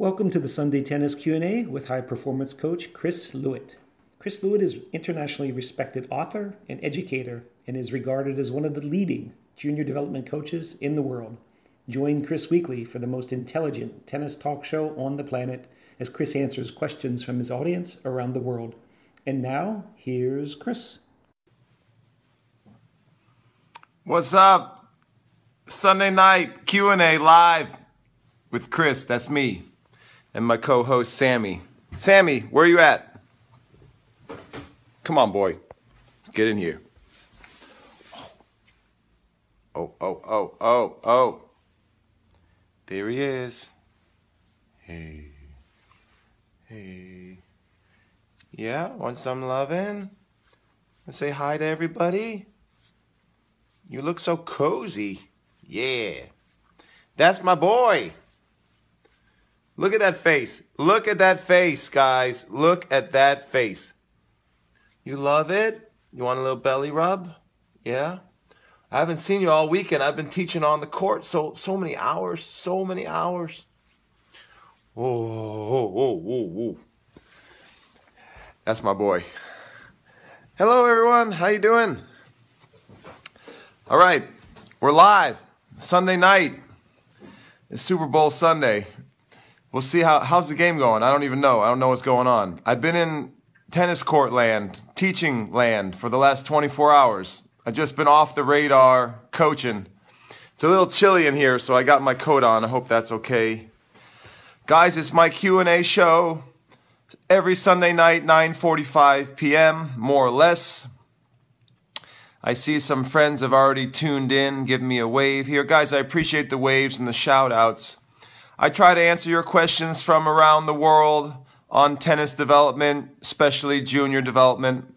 Welcome to the Sunday Tennis Q&A with high performance coach Chris Lewit. Chris Lewit is an internationally respected author and educator and is regarded as one of the leading junior development coaches in the world. Join Chris weekly for the most intelligent tennis talk show on the planet as Chris answers questions from his audience around the world. And now, here's Chris. What's up? Sunday night Q&A live with Chris, that's me and my co host, Sammie. Sammie, where are you at? Come on, boy. Get in here. Oh, oh, oh, oh, oh. There he is. Hey. Hey. Yeah, want some loving? Say hi to everybody. You look so cozy. Yeah. That's my boy. Look at that face. Look at that face, guys. Look at that face. You love it? You want a little belly rub? Yeah? I haven't seen you all weekend. I've been teaching on the court so so many hours, so many hours. Whoa, whoa, whoa, whoa, whoa. That's my boy. Hello everyone. How you doing? All right. We're live. Sunday night. It's Super Bowl Sunday. We'll see how how's the game going. I don't even know. I don't know what's going on. I've been in tennis court land, teaching land for the last 24 hours. I've just been off the radar coaching. It's a little chilly in here, so I got my coat on. I hope that's okay. Guys, it's my Q&A show every Sunday night 9:45 p.m. more or less. I see some friends have already tuned in, give me a wave here. Guys, I appreciate the waves and the shout outs. I try to answer your questions from around the world on tennis development, especially junior development.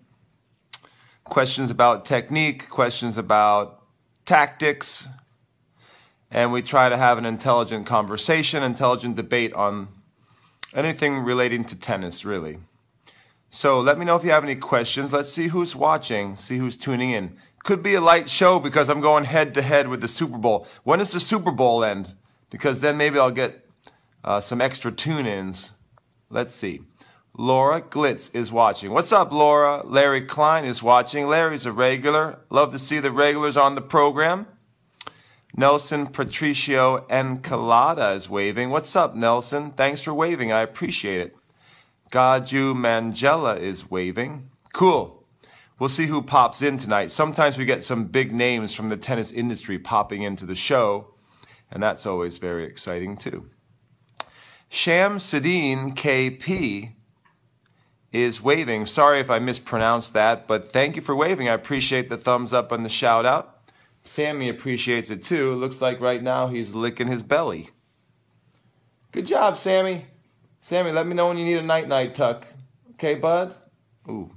Questions about technique, questions about tactics. And we try to have an intelligent conversation, intelligent debate on anything relating to tennis, really. So let me know if you have any questions. Let's see who's watching, see who's tuning in. Could be a light show because I'm going head to head with the Super Bowl. When does the Super Bowl end? Because then maybe I'll get uh, some extra tune ins. Let's see. Laura Glitz is watching. What's up, Laura? Larry Klein is watching. Larry's a regular. Love to see the regulars on the program. Nelson Patricio Encalada is waving. What's up, Nelson? Thanks for waving. I appreciate it. Gaju Mangela is waving. Cool. We'll see who pops in tonight. Sometimes we get some big names from the tennis industry popping into the show and that's always very exciting too. Sham Sadine KP is waving. Sorry if I mispronounced that, but thank you for waving. I appreciate the thumbs up and the shout out. Sammie appreciates it too. Looks like right now he's licking his belly. Good job, Sammie. Sammie, let me know when you need a night night tuck. Okay, bud? Ooh.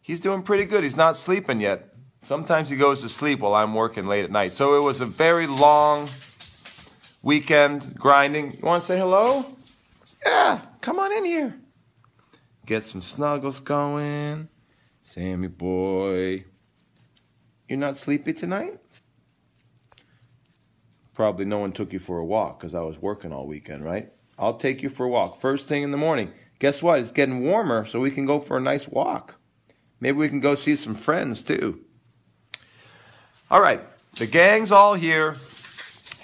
He's doing pretty good. He's not sleeping yet. Sometimes he goes to sleep while I'm working late at night. So it was a very long weekend grinding. You want to say hello? Yeah, come on in here. Get some snuggles going. Sammie boy. You're not sleepy tonight? Probably no one took you for a walk because I was working all weekend, right? I'll take you for a walk first thing in the morning. Guess what? It's getting warmer, so we can go for a nice walk. Maybe we can go see some friends too. All right, the gang's all here.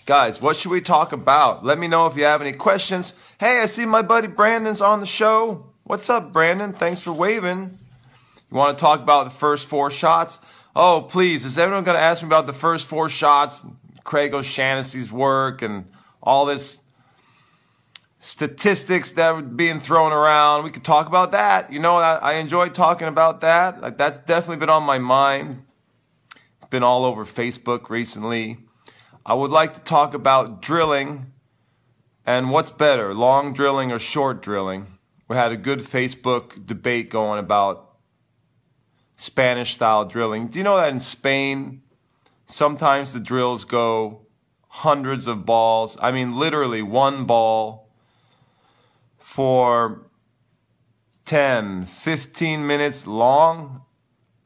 Guys, what should we talk about? Let me know if you have any questions. Hey, I see my buddy Brandon's on the show. What's up, Brandon? Thanks for waving. You want to talk about the first four shots? Oh, please, is everyone going to ask me about the first four shots? Craig O'Shaughnessy's work and all this statistics that were being thrown around. We could talk about that. You know, I, I enjoy talking about that. Like that's definitely been on my mind. It's been all over Facebook recently. I would like to talk about drilling and what's better, long drilling or short drilling. We had a good Facebook debate going about Spanish style drilling. Do you know that in Spain, sometimes the drills go hundreds of balls? I mean, literally one ball for 10, 15 minutes long.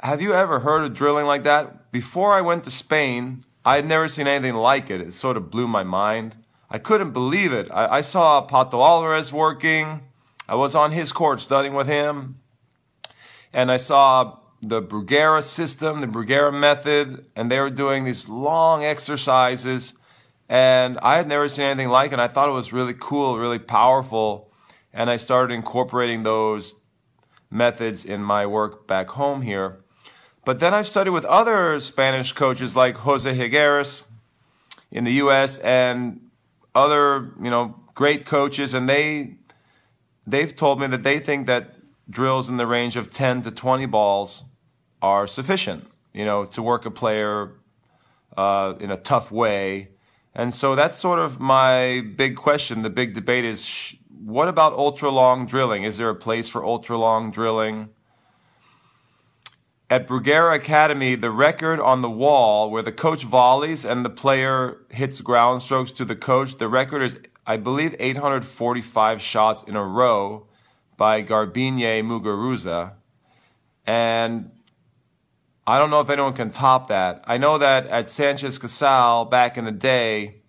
Have you ever heard of drilling like that? Before I went to Spain, I had never seen anything like it. It sort of blew my mind. I couldn't believe it. I, I saw Pato Alvarez working. I was on his court studying with him. And I saw the Bruguera system, the Bruguera method, and they were doing these long exercises. And I had never seen anything like it. And I thought it was really cool, really powerful. And I started incorporating those methods in my work back home here. But then I've studied with other Spanish coaches like Jose Higueras in the U.S. and other, you know, great coaches, and they they've told me that they think that drills in the range of 10 to 20 balls are sufficient, you know, to work a player uh, in a tough way. And so that's sort of my big question. The big debate is what about ultra long drilling? Is there a place for ultra long drilling? At Bruguera Academy, the record on the wall where the coach volleys and the player hits ground strokes to the coach, the record is, I believe, 845 shots in a row by Garbiñe Muguruza. And I don't know if anyone can top that. I know that at Sanchez Casal back in the day,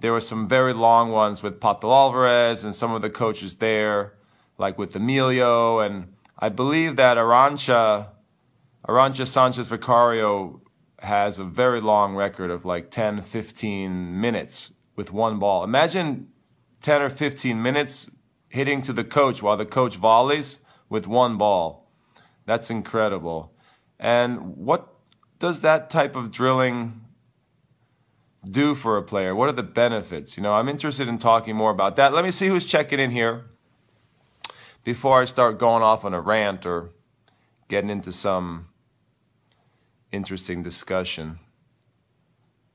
there were some very long ones with Pato Alvarez and some of the coaches there, like with Emilio. And I believe that Arantxa, Arantxa Sanchez Vicario has a very long record of like 10, 15 minutes with one ball. Imagine 10 or 15 minutes hitting to the coach while the coach volleys with one ball. That's incredible. And what does that type of drilling do for a player? What are the benefits? You know, I'm interested in talking more about that. Let me see who's checking in here before I start going off on a rant or getting into some interesting discussion.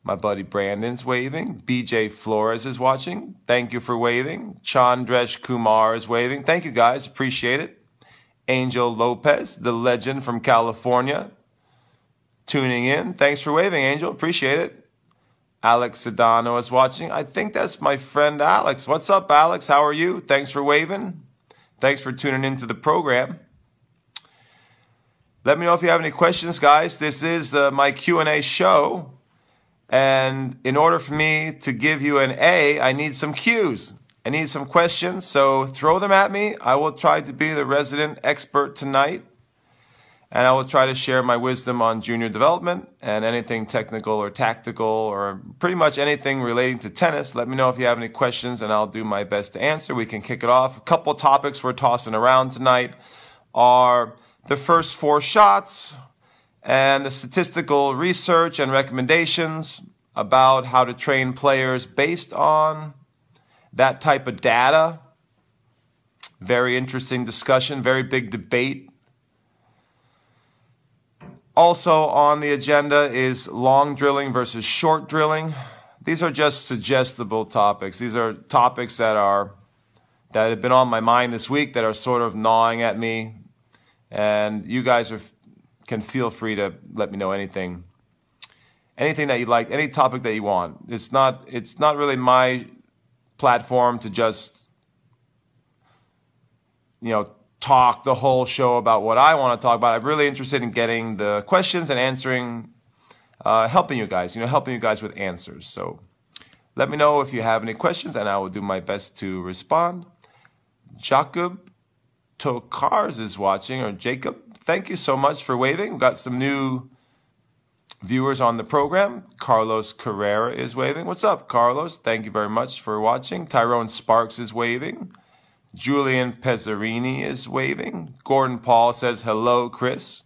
My buddy Brandon's waving. BJ Flores is watching. Thank you for waving. Chandresh Kumar is waving. Thank you guys. Appreciate it. Angel Lopez, the legend from California, tuning in. Thanks for waving, Angel. Appreciate it. Alex Sedano is watching. I think that's my friend Alex. What's up, Alex? How are you? Thanks for waving. Thanks for tuning into the program. Let me know if you have any questions, guys. This is uh, my Q&A show. And in order for me to give you an A, I need some Q's. I need some questions, so throw them at me. I will try to be the resident expert tonight, and I will try to share my wisdom on junior development and anything technical or tactical or pretty much anything relating to tennis. Let me know if you have any questions, and I'll do my best to answer. We can kick it off. A couple topics we're tossing around tonight are the first four shots and the statistical research and recommendations about how to train players based on that type of data. Very interesting discussion, very big debate. Also on the agenda is long drilling versus short drilling. These are just suggestible topics. These are topics that are that have been on my mind this week that are sort of gnawing at me. And you guys are, can feel free to let me know anything anything that you like, any topic that you want. It's not it's not really my platform to just you know talk the whole show about what I want to talk about. I'm really interested in getting the questions and answering, uh, helping you guys. You know, helping you guys with answers. So let me know if you have any questions, and I will do my best to respond. Jacob Tokars is watching, or Jacob. Thank you so much for waving. We've got some new viewers on the program. Carlos Carrera is waving. What's up, Carlos? Thank you very much for watching. Tyrone Sparks is waving. Julian Pezzarini is waving. Gordon Paul says, hello, Chris.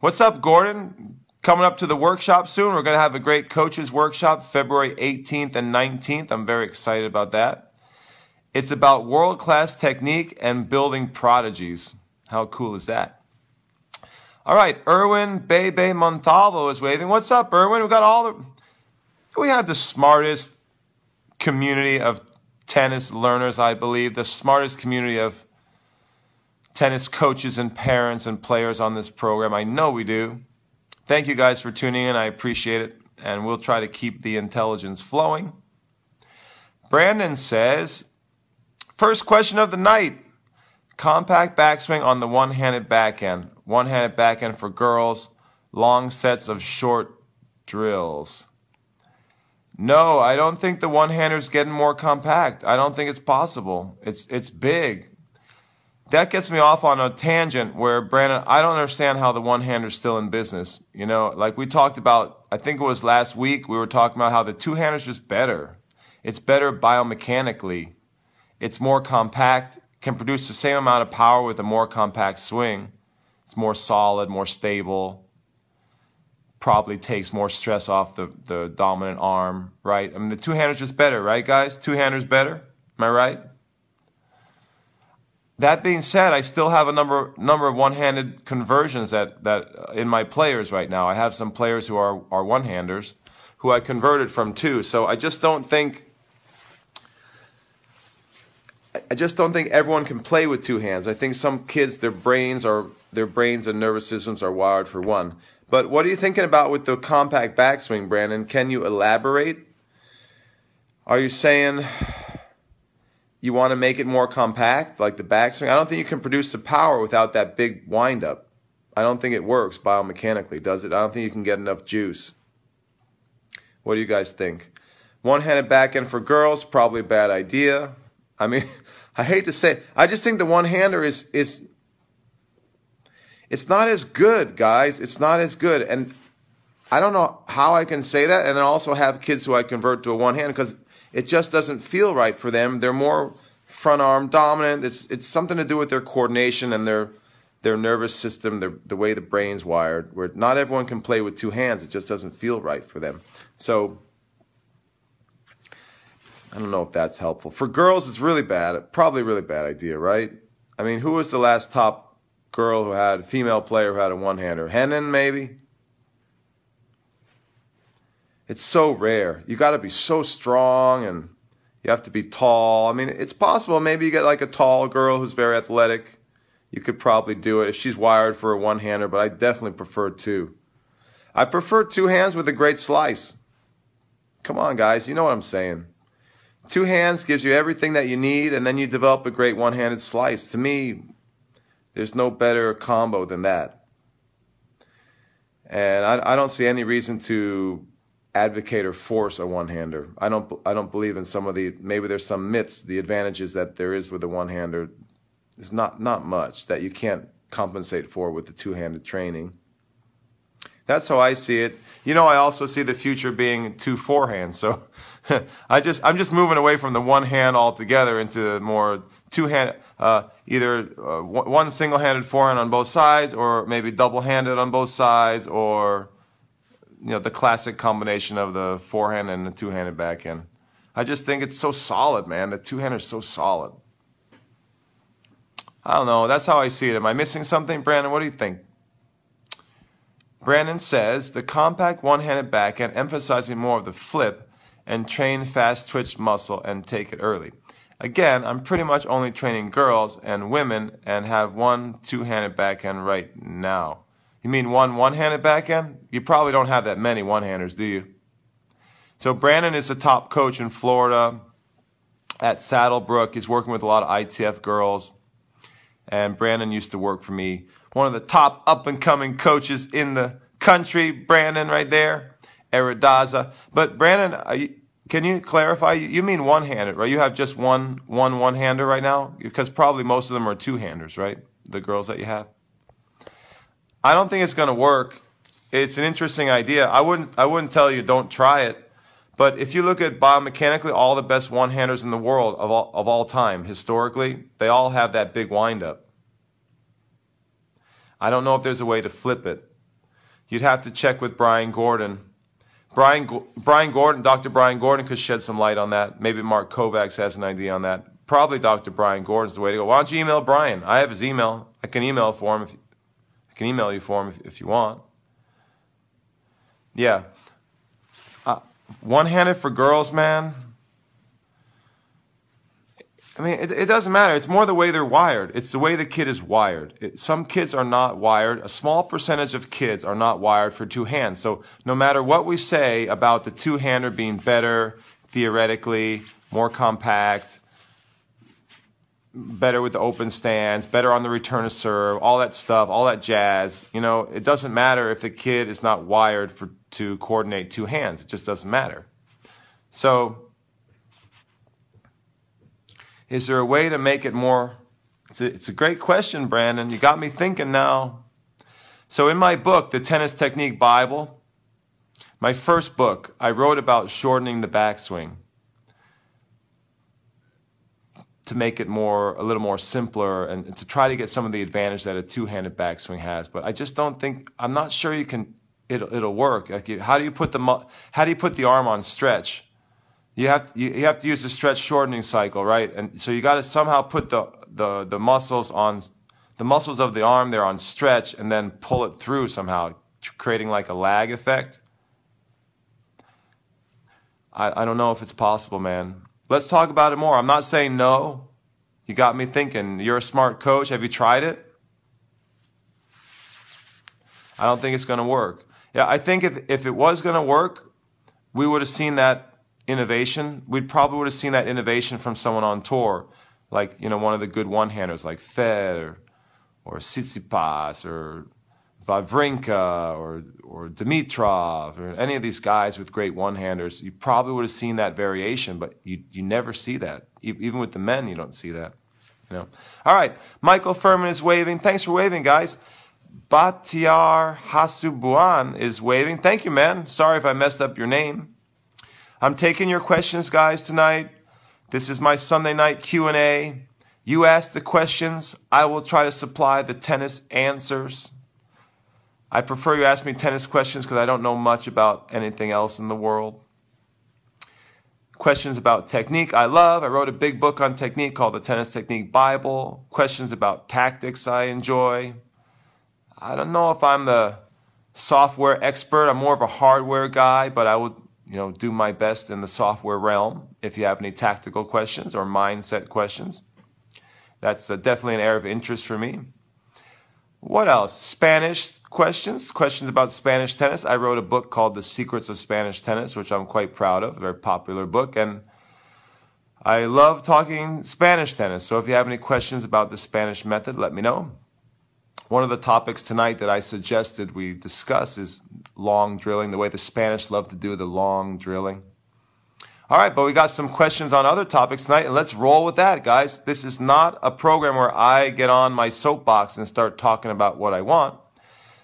What's up, Gordon? Coming up to the workshop soon. We're going to have a great coaches workshop February 18th and 19th. I'm very excited about that. It's about world class technique and building prodigies. How cool is that? All right, Erwin Bebe Montalvo is waving. What's up, Erwin? We got all the. We have the smartest community of tennis learners, I believe, the smartest community of tennis coaches and parents and players on this program. I know we do. Thank you guys for tuning in. I appreciate it. And we'll try to keep the intelligence flowing. Brandon says, first question of the night compact backswing on the one handed backhand one handed backhand for girls, long sets of short drills. No, I don't think the one hander's getting more compact. I don't think it's possible. It's it's big. That gets me off on a tangent where Brandon, I don't understand how the one hander's still in business. You know, like we talked about, I think it was last week, we were talking about how the two hander's just better. It's better biomechanically. It's more compact, can produce the same amount of power with a more compact swing. It's more solid, more stable probably takes more stress off the, the dominant arm, right? I mean, the two hander's just better, right, guys? Two handers better. Am I right? That being said, I still have a number number of one-handed conversions that that in my players right now. I have some players who are are one-handers who I converted from two. So I just don't think I just don't think everyone can play with two hands. I think some kids their brains are their brains and nervous systems are wired for one. But what are you thinking about with the compact backswing, Brandon? Can you elaborate? Are you saying you want to make it more compact, like the backswing? I don't think you can produce the power without that big windup. I don't think it works biomechanically, does it? I don't think you can get enough juice. What do you guys think? One-handed backhand for girls, probably a bad idea. I mean, I hate to say, it. I just think the one-hander is is it's not as good, guys. It's not as good. And I don't know how I can say that and then also have kids who I convert to a one hand because it just doesn't feel right for them. They're more front arm dominant. It's it's something to do with their coordination and their their nervous system, their, the way the brain's wired, where not everyone can play with two hands. It just doesn't feel right for them. So I don't know if that's helpful. For girls, it's really bad. Probably really bad idea, right? I mean, who was the last top girl who had female player who had a one hander. Henin, maybe? It's so rare. You got to be so strong and you have to be tall. I mean, it's possible. Maybe you get like a tall girl who's very athletic. You could probably do it if she's wired for a one hander, but I definitely prefer two. I prefer two hands with a great slice. Come on, guys. You know what I'm saying. Two hands gives you everything that you need, and then you develop a great one handed slice. To me, there's no better combo than that. And I, I don't see any reason to advocate or force a one-hander. I don't I don't believe in some of the maybe there's some myths, the advantages that there is with the one-hander is not not much that you can't compensate for with the two-handed training. That's how I see it. You know, I also see the future being two forehands. So I just I'm just moving away from the one hand altogether into more two hand, uh, either uh, one single handed forehand on both sides, or maybe double handed on both sides, or you know the classic combination of the forehand and the two handed backhand. I just think it's so solid, man. The two hander is so solid. I don't know. That's how I see it. Am I missing something, Brandon? What do you think? Brandon says the compact one handed backhand emphasizing more of the flip and train fast twitch muscle and take it early. Again, I'm pretty much only training girls and women and have one two-handed backhand right now. You mean one one-handed backhand? You probably don't have that many one-handers, do you? So Brandon is a top coach in Florida at Saddlebrook. He's working with a lot of ITF girls. And Brandon used to work for me. One of the top up and coming coaches in the country, Brandon right there, Arradaza. But Brandon, can you clarify? You mean one-handed, right? You have just one one one-hander right now, because probably most of them are two-handers, right? The girls that you have. I don't think it's going to work. It's an interesting idea. I wouldn't I wouldn't tell you don't try it, but if you look at biomechanically, all the best one-handers in the world of all of all time historically, they all have that big windup. I don't know if there's a way to flip it. You'd have to check with Brian Gordon Brian, Brian Gordon, Dr. Brian Gordon could shed some light on that. Maybe Mark Kovacs has an idea on that. Probably Dr. Brian Gordon's the way to go. Why don't you email Brian? I have his email. I can email for him. If, I can email you for him if, if you want. Yeah. Uh, one-handed for girls, man. I mean, it, it, doesn't matter. It's more the way they're wired. It's the way the kid is wired. It, some kids are not wired. A small percentage of kids are not wired for two hands. So no matter what we say about the two hander being better theoretically, more compact, better with the open stance, better on the return to serve, all that stuff, all that jazz, you know, it doesn't matter if the kid is not wired for to coordinate two hands. It just doesn't matter. So, is there a way to make it more? It's a, it's a great question, Brandon. You got me thinking now. So, in my book, The Tennis Technique Bible, my first book, I wrote about shortening the backswing to make it more a little more simpler and, to try to get some of the advantage that a two-handed backswing has. But I just don't think I'm not sure you can it'll, it'll work. Like how do you put the how do you put the arm on stretch? You have to, you have to use the stretch shortening cycle, right? And so you got to somehow put the, the the muscles on the muscles of the arm there on stretch and then pull it through somehow, creating like a lag effect. I, I don't know if it's possible, man. Let's talk about it more. I'm not saying no. You got me thinking. You're a smart coach. Have you tried it? I don't think it's going to work. Yeah, I think if, if it was going to work, we would have seen that innovation. We probably would have seen that innovation from someone on tour, like you know one of the good one-handers, like Fed or Tsitsipas or Wawrinka or or Dimitrov or any of these guys with great one-handers. You probably would have seen that variation, but you you never see that. Even with the men, you don't see that. You know. All right, Michael Furman is waving. Thanks for waving, guys. Batiar Hasubuan is waving. Thank you, man. Sorry if I messed up your name. I'm taking your questions, guys, tonight. This is my Sunday night Q&A. You ask the questions, I will try to supply the tennis answers. I prefer you ask me tennis questions because I don't know much about anything else in the world. Questions about technique, I love. I wrote a big book on technique called the Tennis Technique Bible. Questions about tactics, I enjoy. I don't know if I'm the software expert. I'm more of a hardware guy, but I would, you know, do my best in the software realm. If you have any tactical questions or mindset questions, that's uh, definitely an area of interest for me. What else? Spanish questions, questions about Spanish tennis. I wrote a book called The Secrets of Spanish Tennis, which I'm quite proud of, a very popular book. And I love talking Spanish tennis. So if you have any questions about the Spanish method, let me know. One of the topics tonight that I suggested we discuss is long drilling, the way the Spanish love to do the long drilling. All right, but we got some questions on other topics tonight, and let's roll with that, guys. This is not a program where I get on my soapbox and start talking about what I want.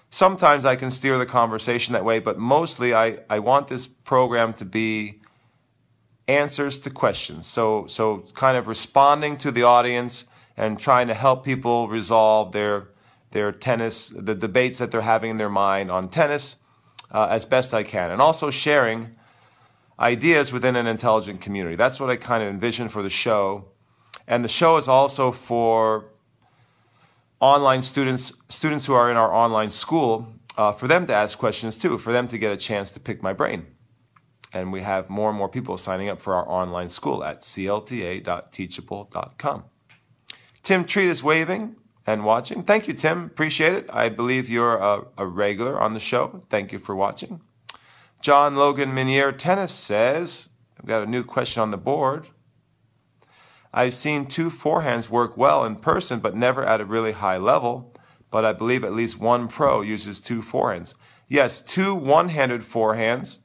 Sometimes I can steer the conversation that way, but mostly I, I want this program to be answers to questions. So, so kind of responding to the audience and trying to help people resolve their their tennis, the debates that they're having in their mind on tennis uh, as best I can, and also sharing ideas within an intelligent community. That's what I kind of envision for the show. And the show is also for online students, students who are in our online school, uh, for them to ask questions too, for them to get a chance to pick my brain. And we have more and more people signing up for our online school at clta.teachable.com. Tim Treat is waving and watching. Thank you, Tim. Appreciate it. I believe you're a, a regular on the show. Thank you for watching. John Logan Minier Tennis says, I've got a new question on the board. I've seen two forehands work well in person, but never at a really high level. But I believe at least one pro uses two forehands. Yes, two one handed forehands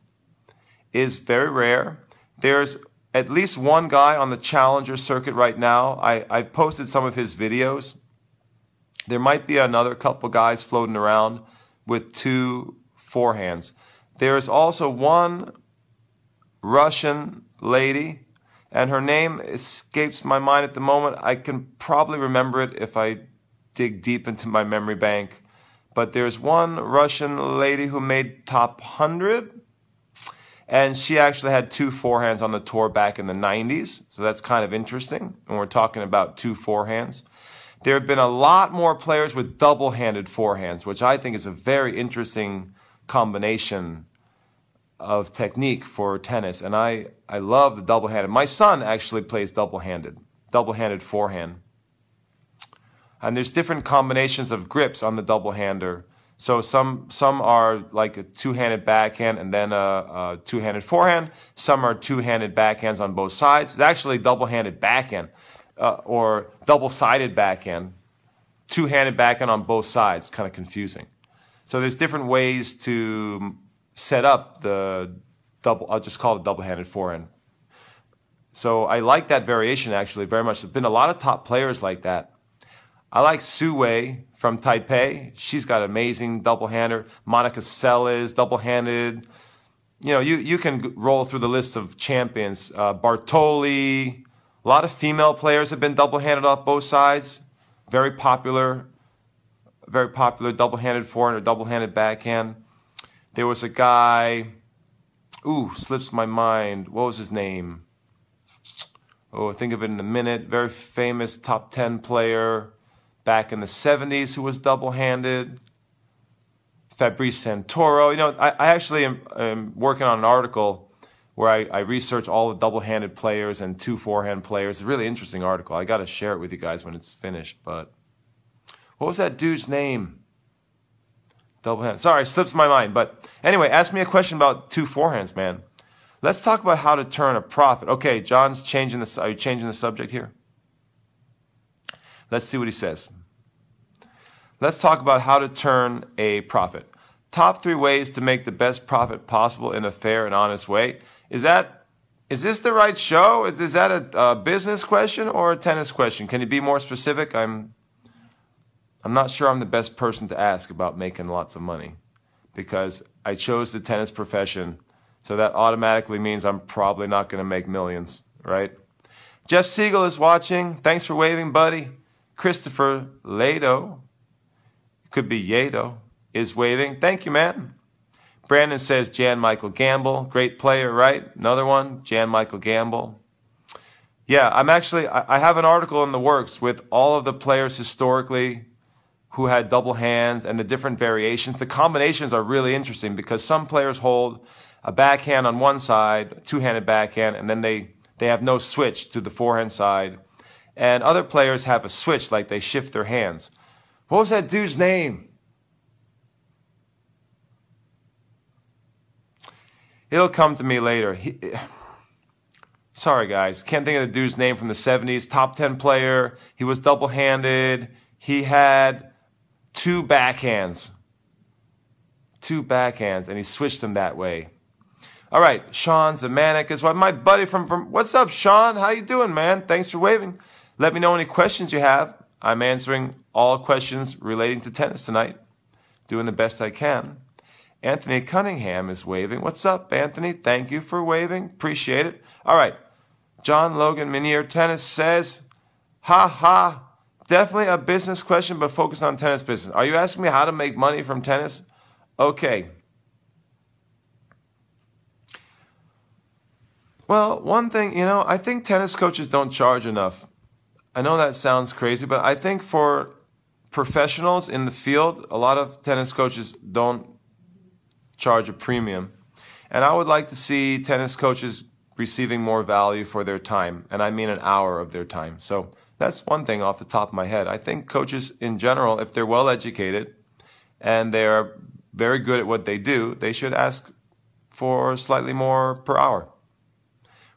is very rare. There's at least one guy on the challenger circuit right now. I, I posted some of his videos there might be another couple guys floating around with two forehands. There is also one Russian lady, and her name escapes my mind at the moment. I can probably remember it if I dig deep into my memory bank. But there's one Russian lady who made top 100, and she actually had two forehands on the tour back in the 90s. So that's kind of interesting. And we're talking about two forehands. There have been a lot more players with double handed forehands, which I think is a very interesting combination of technique for tennis. And I, I love the double handed. My son actually plays double handed, double handed forehand. And there's different combinations of grips on the double hander. So some some are like a two-handed backhand and then a, a two-handed forehand. Some are two-handed backhands on both sides. It's actually double-handed backhand uh, or double sided backhand, two handed backhand on both sides, kind of confusing. So there's different ways to set up the double. I'll just call it a double-handed forehand. So I like that variation actually very much. There's been a lot of top players like that. I like Su Wei from Taipei. She's got amazing double-hander. Monica Seles, double-handed. You know, you, you can roll through the list of champions. Uh, Bartoli. A lot of female players have been double-handed off both sides. Very popular. Very popular double-handed forehand or double-handed backhand. There was a guy. Ooh, slips my mind. What was his name? oh, think of it in a minute. Very famous top 10 player back in the 70s who was double handed. Fabrice Santoro. You know, I, I actually am, am, working on an article where I, I research all the double handed players and two forehand players. It's a really interesting article. I got to share it with you guys when it's finished. But what was that dude's name? Double hand. Sorry, slips my mind. But anyway, ask me a question about two forehands, man. Let's talk about how to turn a profit. Okay, John's changing the. Are you changing the subject here? Let's see what he says. Let's talk about how to turn a profit. Top three ways to make the best profit possible in a fair and honest way. Is that is this the right show? Is that a, a business question or a tennis question? Can you be more specific? I'm I'm not sure I'm the best person to ask about making lots of money because I chose the tennis profession so that automatically means I'm probably not going to make millions, right? Jeff Siegel is watching. Thanks for waving, buddy. Christopher Lado, could be Yado, is waving. Thank you, man. Brandon says Jan Michael Gambill, great player, right? Another one, Jan Michael Gambill. Yeah, I'm actually, I have an article in the works with all of the players historically who had double hands and the different variations. The combinations are really interesting because some players hold a backhand on one side, two-handed backhand, and then they, they have no switch to the forehand side. And other players have a switch, like they shift their hands. What was that dude's name? It'll come to me later. He, sorry, guys. Can't think of the dude's name from the 70s. Top 10 player. He was double handed. He had two backhands. Two backhands, and he switched them that way. All right, Sean Zemanek is what my buddy from, from what's up, Sean? How you doing, man? Thanks for waving. Let me know any questions you have. I'm answering all questions relating to tennis tonight, doing the best I can. Anthony Cunningham is waving. What's up, Anthony? Thank you for waving. Appreciate it. All right. John Logan Minier Tennis says, ha ha, definitely a business question, but focus on tennis business. Are you asking me how to make money from tennis? Okay. Well, one thing, you know, I think tennis coaches don't charge enough. I know that sounds crazy, but I think for professionals in the field, a lot of tennis coaches don't charge a premium. And I would like to see tennis coaches receiving more value for their time, and I mean an hour of their time. So that's one thing off the top of my head. I think coaches in general, if they're well educated and they're very good at what they do, they should ask for slightly more per hour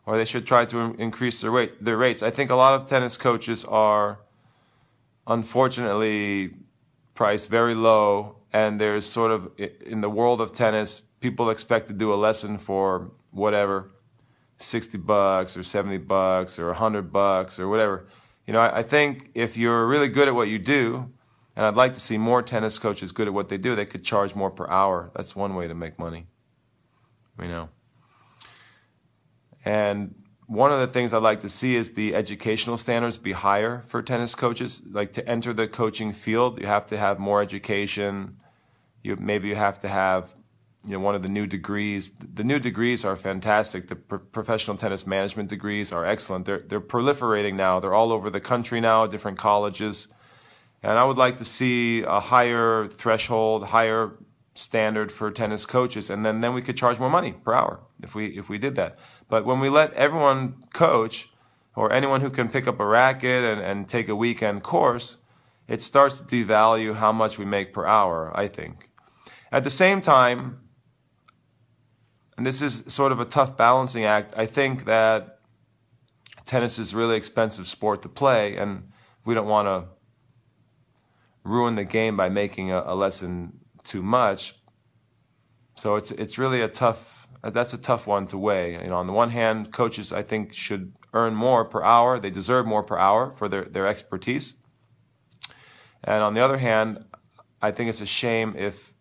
or they should try to increase their rate their rates. I think a lot of tennis coaches are unfortunately priced very low and there's sort of in the world of tennis people expect to do a lesson for whatever 60 bucks or 70 bucks or 100 bucks or whatever. You know, I, I think if you're really good at what you do, and I'd like to see more tennis coaches good at what they do, they could charge more per hour. That's one way to make money. You know. And one of the things I'd like to see is the educational standards be higher for tennis coaches. Like to enter the coaching field, you have to have more education. You maybe you have to have you know one of the new degrees. The new degrees are fantastic. The pro- professional tennis management degrees are excellent. They're they're proliferating now. They're all over the country now, different colleges. And I would like to see a higher threshold, higher standard for tennis coaches, and then, then we could charge more money per hour if we if we did that. But when we let everyone coach, or anyone who can pick up a racket and, and take a weekend course, it starts to devalue how much we make per hour, I think. At the same time, and this is sort of a tough balancing act, I think that tennis is a really expensive sport to play, and we don't want to ruin the game by making a, a lesson too much. So it's it's really a tough that's a tough one to weigh. You know, on the one hand, coaches I think should earn more per hour. They deserve more per hour for their, their expertise. And on the other hand, I think it's a shame if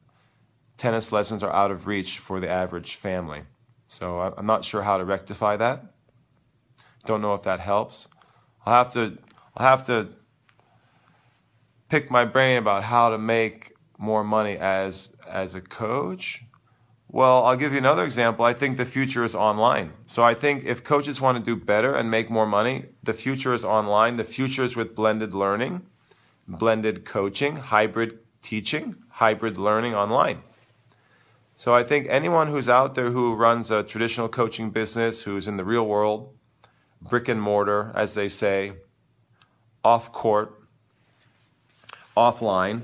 tennis lessons are out of reach for the average family. So I'm not sure how to rectify that. Don't know if that helps. I'll have to I'll have to pick my brain about how to make more money as as a coach. Well, I'll give you another example. I think the future is online. So I think if coaches want to do better and make more money, the future is online. The future is with blended learning, blended coaching, hybrid teaching, hybrid learning online. So I think anyone who's out there who runs a traditional coaching business, who's in the real world, brick and mortar, as they say, off court, offline,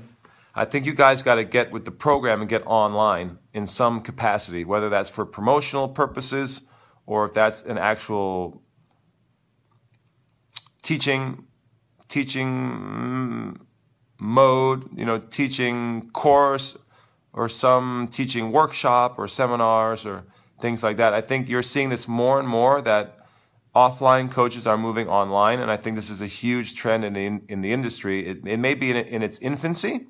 I think you guys got to get with the program and get online in some capacity, whether that's for promotional purposes or if that's an actual teaching teaching mm, mode, you know, teaching course or some teaching workshop or seminars or things like that. I think you're seeing this more and more that offline coaches are moving online, and I think this is a huge trend in the, in the industry. It, it may be in, in its infancy,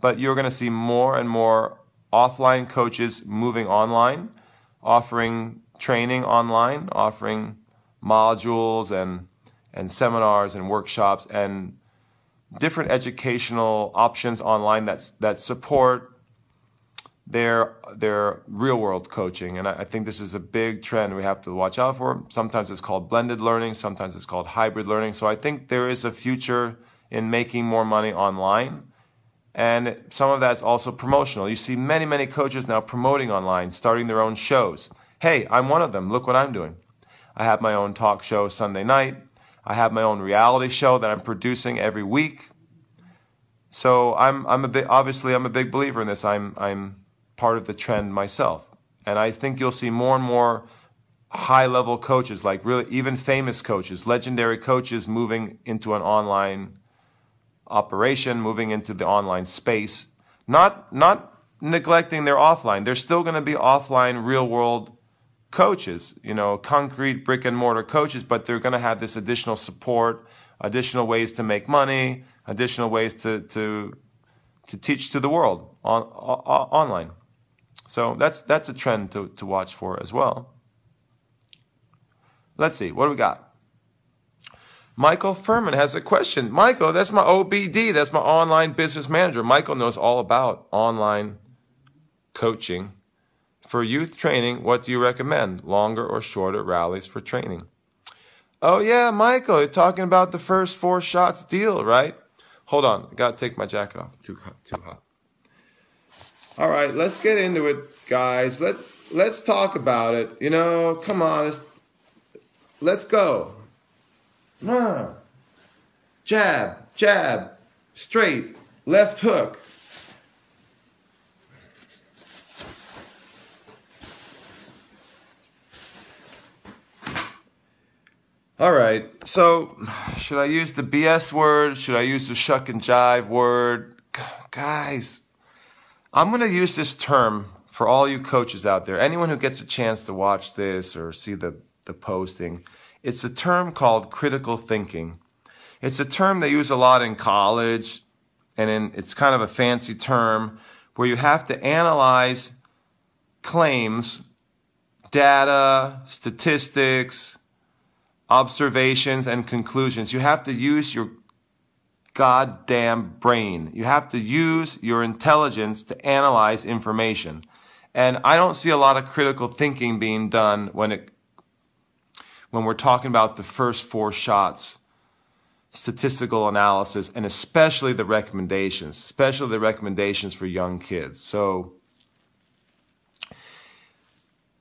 but you're going to see more and more offline coaches moving online, offering training online, offering modules and and seminars and workshops and different educational options online that that support their their real world coaching. And I, I, think this is a big trend we have to watch out for. Sometimes it's called blended learning, sometimes it's called hybrid learning. So I think there is a future in making more money online. And some of that's also promotional. You see many, many coaches now promoting online, starting their own shows. Hey, I'm one of them. Look what I'm doing. I have my own talk show Sunday night. I have my own reality show that I'm producing every week. So I'm I'm a bit obviously I'm a big believer in this. I'm I'm part of the trend myself. And I think you'll see more and more high level coaches, like really even famous coaches, legendary coaches moving into an online operation, moving into the online space, not not neglecting their offline. They're still going to be offline real world coaches, you know, concrete brick and mortar coaches, but they're going to have this additional support, additional ways to make money, additional ways to to to teach to the world on, on online. So that's that's a trend to, to watch for as well. Let's see, what do we got? Michael Furman has a question. Michael, that's my OBD. That's my online business manager. Michael knows all about online coaching. For youth training, what do you recommend? Longer or shorter rallies for training? Oh, yeah, Michael, you're talking about the first four shots deal, right? Hold on. I got to take my jacket off. Too hot. Too hot. All right, let's get into it, guys. Let let's talk about it. You know, come on, let's let's go. Jab, jab, straight, left hook. All right. So, should I use the BS word? Should I use the shuck and jive word? Guys, I'm going to use this term for all you coaches out there. Anyone who gets a chance to watch this or see the, the posting, it's a term called critical thinking. It's a term they use a lot in college, and in, it's kind of a fancy term where you have to analyze claims, data, statistics, observations, and conclusions. You have to use your goddamn brain. You have to use your intelligence to analyze information. And I don't see a lot of critical thinking being done when it when we're talking about the first four shots, statistical analysis, and especially the recommendations, especially the recommendations for young kids. So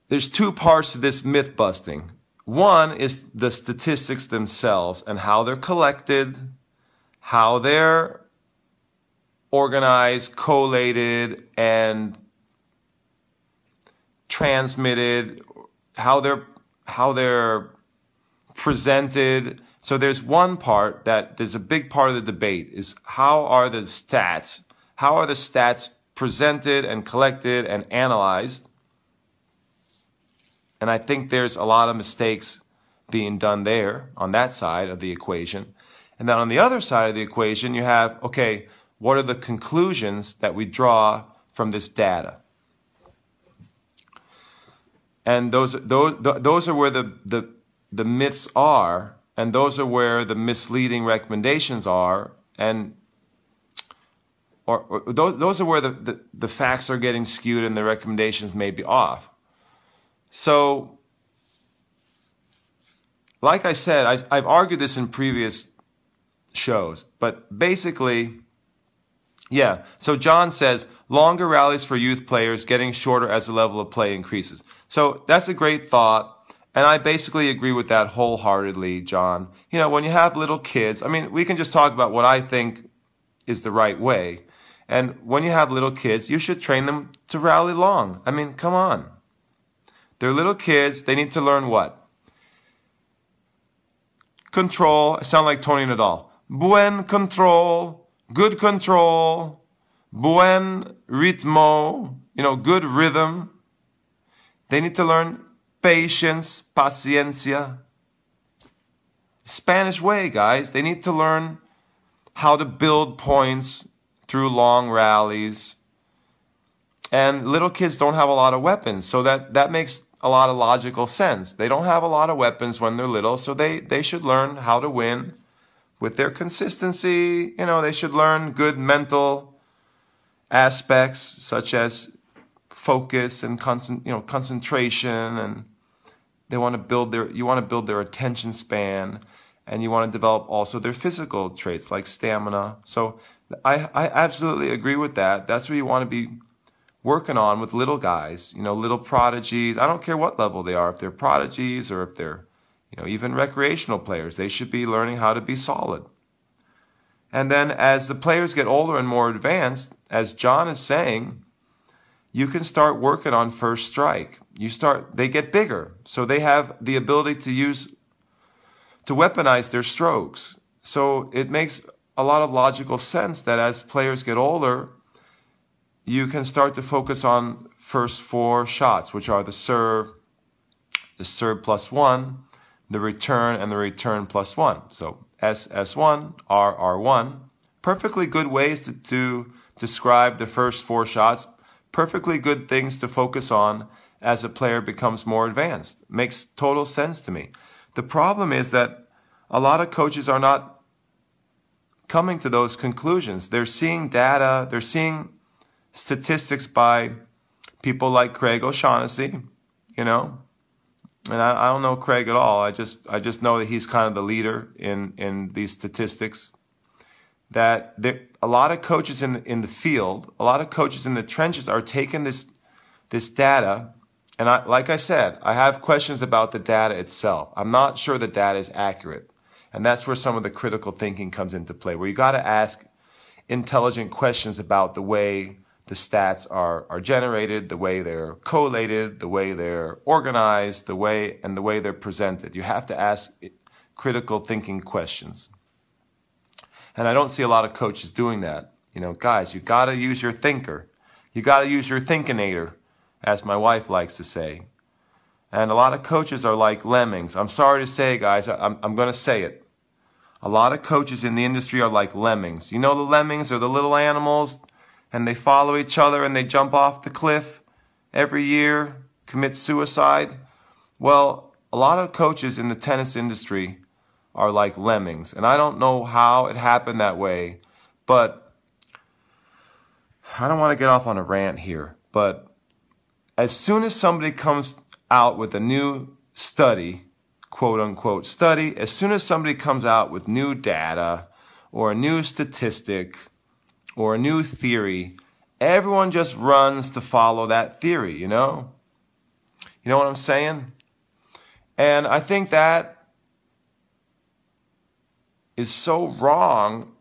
there's two parts to this myth busting. One is the statistics themselves and how they're collected, how they're organized, collated, and transmitted, how they're how they're presented. So there's one part that there's a big part of the debate is how are the stats, how are the stats presented and collected and analyzed? And I think there's a lot of mistakes being done there on that side of the equation. And then on the other side of the equation, you have, okay, what are the conclusions that we draw from this data? And those, those, those are where the, the, the myths are, and those are where the misleading recommendations are, and or, or those, those are where the, the, the facts are getting skewed and the recommendations may be off. So, like I said, I've, I've argued this in previous shows, but basically, yeah. So John says longer rallies for youth players, getting shorter as the level of play increases. So that's a great thought. And I basically agree with that wholeheartedly, John. You know, when you have little kids, I mean, we can just talk about what I think is the right way. And when you have little kids, you should train them to rally long. I mean, come on. They're little kids. They need to learn what? Control. I sound like Tony Nadal. Buen control. Good control. Buen ritmo. You know, good rhythm. They need to learn patience, paciencia. Spanish way, guys. They need to learn how to build points through long rallies. And little kids don't have a lot of weapons, so that, that makes a lot of logical sense. They don't have a lot of weapons when they're little, so they, they should learn how to win with their consistency. You know, they should learn good mental aspects such as focus and concent, you know, concentration and they want to build their you want to build their attention span and you want to develop also their physical traits like stamina. So I, I absolutely agree with that. That's where you want to be working on with little guys, you know, little prodigies. I don't care what level they are, if they're prodigies or if they're, you know, even recreational players, they should be learning how to be solid. And then as the players get older and more advanced, as John is saying, you can start working on first strike. You start, they get bigger. So they have the ability to use, to weaponize their strokes. So it makes a lot of logical sense that as players get older, you can start to focus on first four shots, which are the serve, the serve plus one, the return, and the return plus one. So SS1, RR1. Perfectly good ways to, to describe the first four shots. Perfectly good things to focus on as a player becomes more advanced. Makes total sense to me. The problem is that a lot of coaches are not coming to those conclusions. They're seeing data, they're seeing statistics by people like Craig O'Shaughnessy, you know. And I, I don't know Craig at all. I just I just know that he's kind of the leader in in these statistics. That there, a lot of coaches in the, in the field, a lot of coaches in the trenches are taking this this data, and I, like I said, I have questions about the data itself. I'm not sure the data is accurate. And that's where some of the critical thinking comes into play, where you got to ask intelligent questions about the way the stats are, are generated, the way they're collated, the way they're organized, the way and the way they're presented. You have to ask critical thinking questions. And I don't see a lot of coaches doing that. You know, guys, you got to use your thinker. You got to use your thinkinator, as my wife likes to say. And a lot of coaches are like lemmings. I'm sorry to say, guys, I'm, I'm going to say it. A lot of coaches in the industry are like lemmings. You know, the lemmings are the little animals and they follow each other and they jump off the cliff every year, commit suicide. Well, a lot of coaches in the tennis industry are like lemmings. And I don't know how it happened that way, but I don't want to get off on a rant here. But as soon as somebody comes out with a new study quote unquote study, as soon as somebody comes out with new data or a new statistic or a new theory, everyone just runs to follow that theory, you know? You know what I'm saying? And I think that is so wrong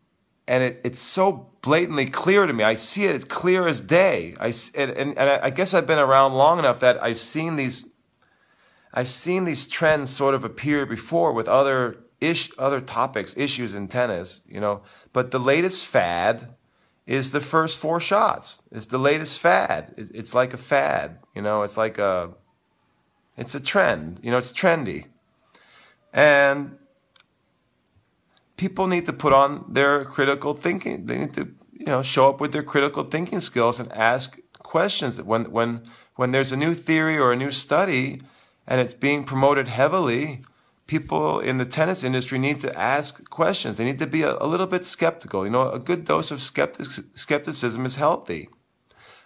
and it, it's so blatantly clear to me. I see it as clear as day. I, and, and I guess I've been around long enough that I've seen these I've seen these trends sort of appear before with other ish, other topics, issues in tennis, you know. But the latest fad is the first four shots. It's the latest fad. It's like a fad, you know. It's like a It's a trend. You know, it's trendy. And people need to put on their critical thinking. They need to, you know, show up with their critical thinking skills and ask questions. When when when there's a new theory or a new study and it's being promoted heavily, people in the tennis industry need to ask questions. They need to be a, a little bit skeptical. You know, a good dose of skeptic, skepticism is healthy.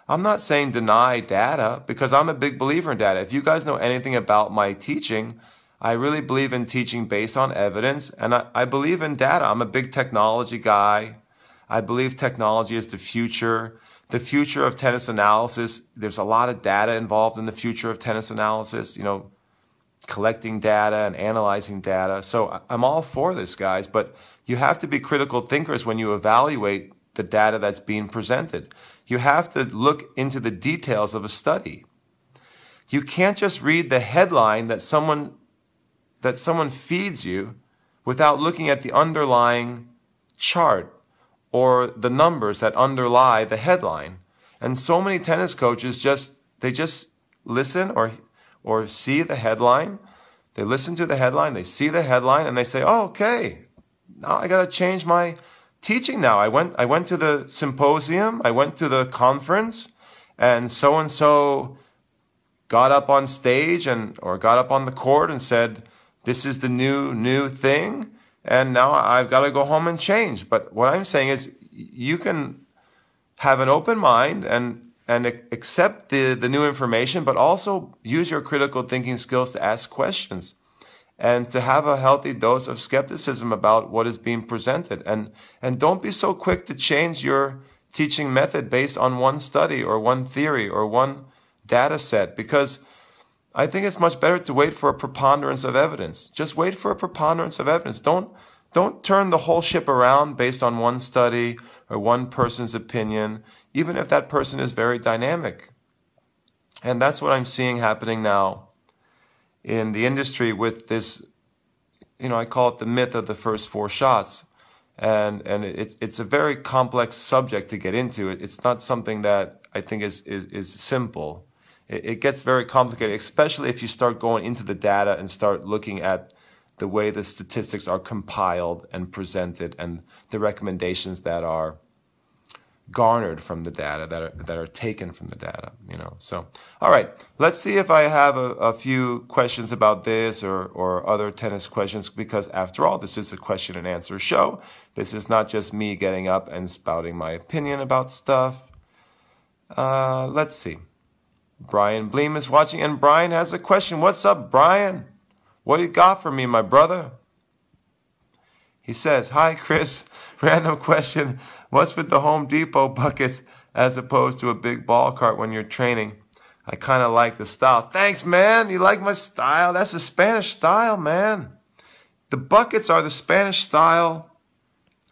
I'm not saying deny data because I'm a big believer in data. If you guys know anything about my teaching, I really believe in teaching based on evidence and I, I believe in data. I'm a big technology guy. I believe technology is the future. The future of tennis analysis, there's a lot of data involved in the future of tennis analysis, you know, collecting data and analyzing data. So I'm all for this, guys, but you have to be critical thinkers when you evaluate the data that's being presented. You have to look into the details of a study. You can't just read the headline that someone that someone feeds you without looking at the underlying chart or the numbers that underlie the headline. And so many tennis coaches just they just listen or or see the headline. They listen to the headline, they see the headline and they say, "Oh, okay. Now I got to change my teaching now. I went I went to the symposium, I went to the conference and so and so got up on stage and or got up on the court and said, this is the new, new thing. And now I've got to go home and change. But what I'm saying is you can have an open mind and, and accept the, the new information, but also use your critical thinking skills to ask questions and to have a healthy dose of skepticism about what is being presented. And, and don't be so quick to change your teaching method based on one study or one theory or one data set because I think it's much better to wait for a preponderance of evidence. Just wait for a preponderance of evidence. Don't, don't turn the whole ship around based on one study or one person's opinion, even if that person is very dynamic. And that's what I'm seeing happening now in the industry with this, you know, I call it the myth of the first four shots. And, and it's, it's a very complex subject to get into. It's not something that I think is, is, is simple it, it gets very complicated, especially if you start going into the data and start looking at the way the statistics are compiled and presented and the recommendations that are garnered from the data that are that are taken from the data you know so all right let's see if i have a, a, few questions about this or or other tennis questions because after all this is a question and answer show this is not just me getting up and spouting my opinion about stuff uh, let's see Brian Bleem is watching, and Brian has a question. What's up, Brian? What do you got for me, my brother? He says, Hi, Chris. Random question. What's with the Home Depot buckets as opposed to a big ball cart when you're training? I kind of like the style. Thanks, man. You like my style? That's the Spanish style, man. The buckets are the Spanish style.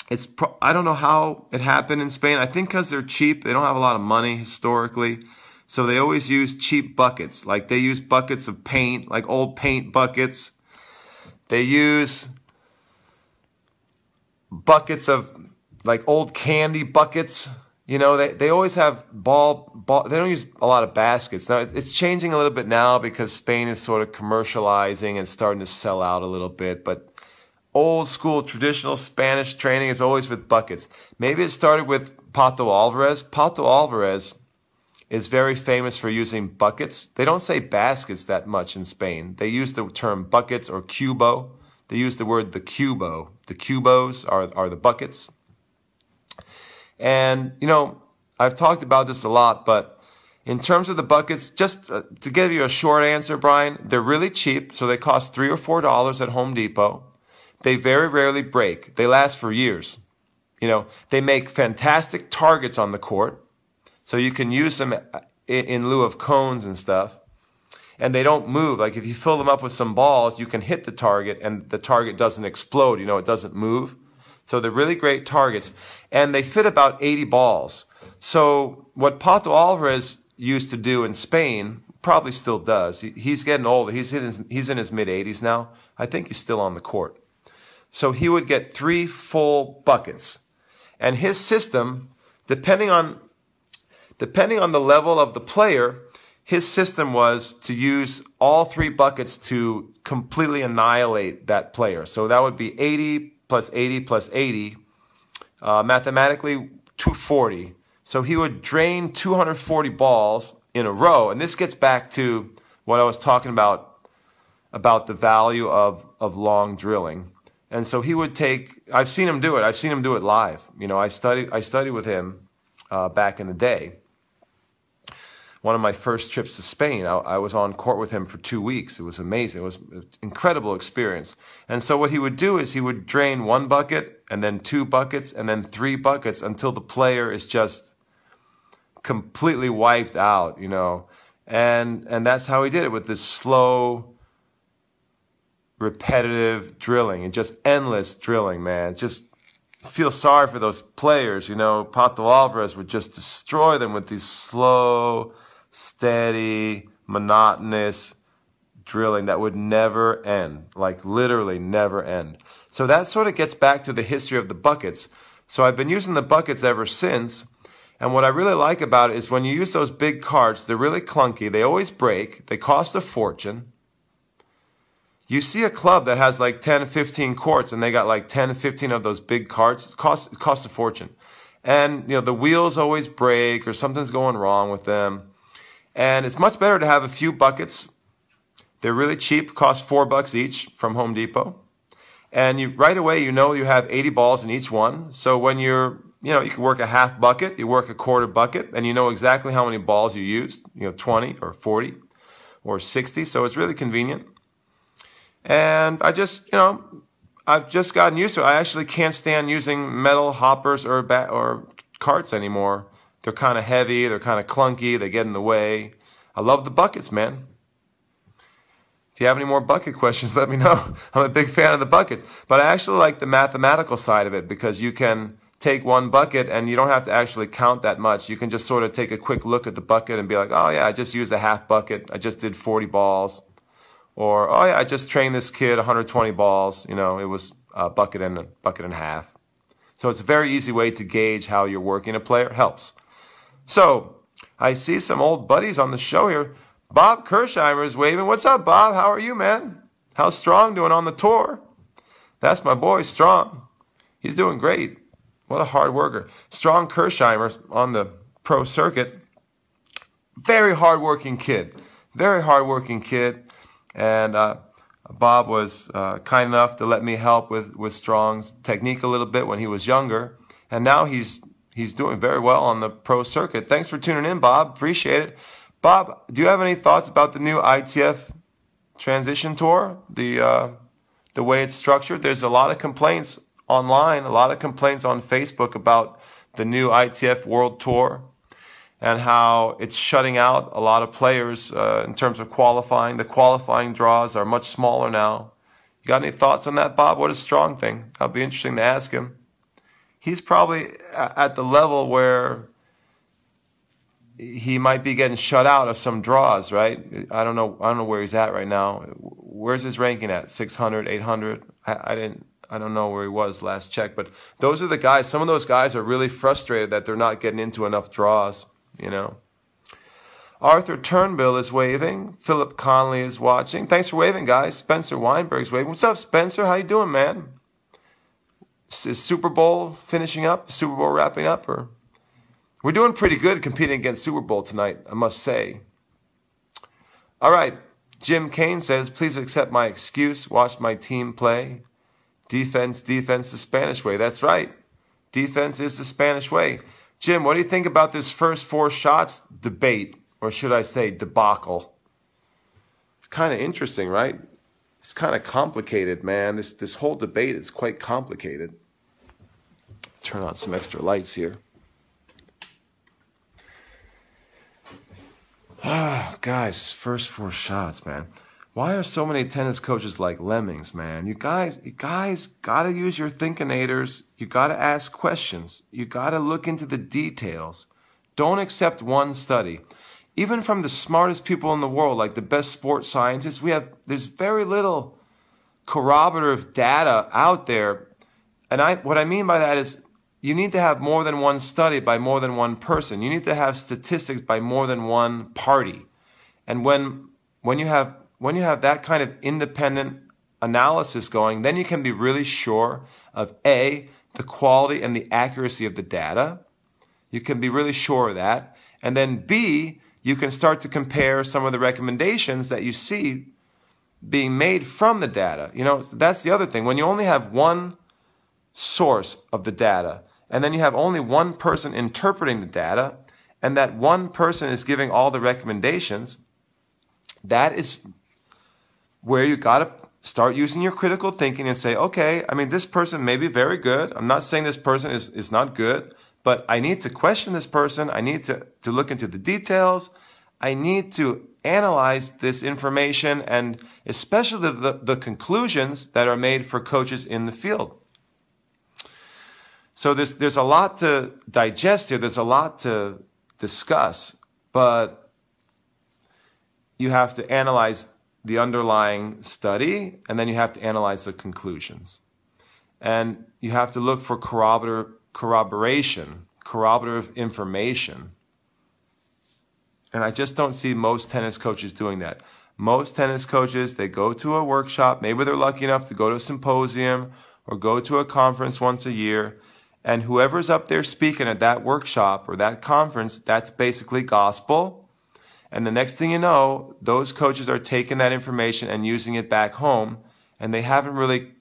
It's pro- I don't know how it happened in Spain. I think because they're cheap. They don't have a lot of money historically. So they always use cheap buckets. Like they use buckets of paint, like old paint buckets. They use buckets of like old candy buckets. You know, they, they always have ball, ball, they don't use a lot of baskets. Now, it's changing a little bit now because Spain is sort of commercializing and starting to sell out a little bit. But old school traditional Spanish training is always with buckets. Maybe it started with Pato Alvarez. Pato Alvarez is very famous for using buckets. They don't say baskets that much in Spain. They use the term buckets or cubo. They use the word the cubo. The cubos are, are the buckets. And, you know, I've talked about this a lot, but in terms of the buckets, just uh, to give you a short answer, Brian, they're really cheap. So they cost three or four dollars at Home Depot. They very rarely break. They last for years. You know, they make fantastic targets on the court. So you can use them in lieu of cones and stuff. And they don't move. Like if you fill them up with some balls, you can hit the target and the target doesn't explode. You know, it doesn't move. So they're really great targets. And they fit about 80 balls. So what Pato Alvarez used to do in Spain, probably still does. He, he's getting older. He's in his, he's in his mid 80s now. I think he's still on the court. So he would get three full buckets. And his system, depending on depending on the level of the player, his system was to use all three buckets to completely annihilate that player. So that would be 80 plus 80 plus 80, uh, mathematically 240. So he would drain 240 balls in a row. And this gets back to what I was talking about about the value of, of long drilling. And so he would take, I've seen him do it. I've seen him do it live. You know, I studied, I studied with him uh, back in the day. One of my first trips to Spain, I, I, was on court with him for two weeks. It was amazing. It was an incredible experience. And so what he would do is he would drain one bucket and then two buckets and then three buckets until the player is just completely wiped out, you know. And, and that's how he did it with this slow, repetitive drilling and just endless drilling, man. Just feel sorry for those players. You know, Pato Alvarez would just destroy them with these slow, steady, monotonous drilling that would never end, like literally never end. So that sort of gets back to the history of the buckets. So I've been using the buckets ever since. And what I really like about it is when you use those big carts, they're really clunky. They always break. They cost a fortune you see a club that has like 10, 15 courts and they got like 10, 15 of those big carts, it costs, it costs a fortune. And, you know, the wheels always break or something's going wrong with them. And it's much better to have a few buckets. They're really cheap, cost four bucks each from Home Depot. And you, right away, you know you have 80 balls in each one. So when you're, you know, you can work a half bucket, you work a quarter bucket, and you know exactly how many balls you used, you know, 20 or 40 or 60. So it's really convenient. And I just, you know, I've just gotten used to it. I actually can't stand using metal hoppers or ba- or carts anymore. They're kind of heavy, they're kind of clunky, they get in the way. I love the buckets, man. If you have any more bucket questions, let me know. I'm a big fan of the buckets, but I actually like the mathematical side of it because you can take one bucket and you don't have to actually count that much. You can just sort of take a quick look at the bucket and be like, oh yeah, I just used a half bucket. I just did 40 balls. Or, oh yeah, I just trained this kid 120 balls. You know, it was a bucket and a bucket and a half. So it's a very easy way to gauge how you're working a player. It Helps. So I see some old buddies on the show here. Bob Kirchheimer is waving. What's up, Bob? How are you, man? How's Strong doing on the tour? That's my boy, Strong. He's doing great. What a hard worker. Strong Kirchheimer on the pro circuit. Very hardworking kid. Very hardworking kid. And uh, Bob was uh, kind enough to let me help with, with Strong's technique a little bit when he was younger. And now he's he's doing very well on the pro circuit. Thanks for tuning in, Bob. Appreciate it. Bob, do you have any thoughts about the new ITF transition tour? The uh, the way it's structured. There's a lot of complaints online, a lot of complaints on Facebook about the new ITF World Tour and how it's shutting out a lot of players uh, in terms of qualifying. The qualifying draws are much smaller now. You got any thoughts on that, Bob? What a strong thing. That'll be interesting to ask him. He's probably at the level where he might be getting shut out of some draws, right? I don't know. I don't know where he's at right now. Where's his ranking at? 600, 800? I, I didn't. I don't know where he was last check, but those are the guys. Some of those guys are really frustrated that they're not getting into enough draws you know. Arthur Turnbill is waving. Philip Conley is watching. Thanks for waving, guys. Spencer Weinberg's waving. What's up, Spencer? How you doing, man? Is Super Bowl finishing up? Super Bowl wrapping up? Or we're doing pretty good competing against Super Bowl tonight, I must say. All right. Jim Kane says, please accept my excuse. Watch my team play. Defense, defense, the Spanish way. That's right. Defense is the Spanish way. Jim, what do you think about this first four shots debate, or should I say debacle? It's kind of interesting, right? It's kind of complicated, man. This this whole debate is quite complicated. Turn on some extra lights here. Ah, guys, first four shots, man. Why are so many tennis coaches like lemmings, man? You guys, you guys gotta use your thinkinators. You gotta ask questions. You gotta look into the details. Don't accept one study. Even from the smartest people in the world, like the best sports scientists, we have, there's very little corroborative data out there. And I, what I mean by that is you need to have more than one study by more than one person. You need to have statistics by more than one party. And when when you have when you have that kind of independent analysis going, then you can be really sure of A, the quality and the accuracy of the data. You can be really sure of that. And then B, you can start to compare some of the recommendations that you see being made from the data. You know, that's the other thing. When you only have one source of the data, and then you have only one person interpreting the data, and that one person is giving all the recommendations, that is where you got to start using your critical thinking and say, okay, I mean, this person may be very good. I'm not saying this person is, is not good, but I need to question this person. I need to, to look into the details. I need to analyze this information and especially the, the, conclusions that are made for coaches in the field. So there's, there's a lot to digest here. There's a lot to discuss, but you have to analyze the underlying study, and then you have to analyze the conclusions. And you have to look for corroboration, corroborative information. And I just don't see most tennis coaches doing that. Most tennis coaches, they go to a workshop, maybe they're lucky enough to go to a symposium or go to a conference once a year, and whoever's up there speaking at that workshop or that conference, that's basically gospel and the next thing you know, those coaches are taking that information and using it back home, and they haven't really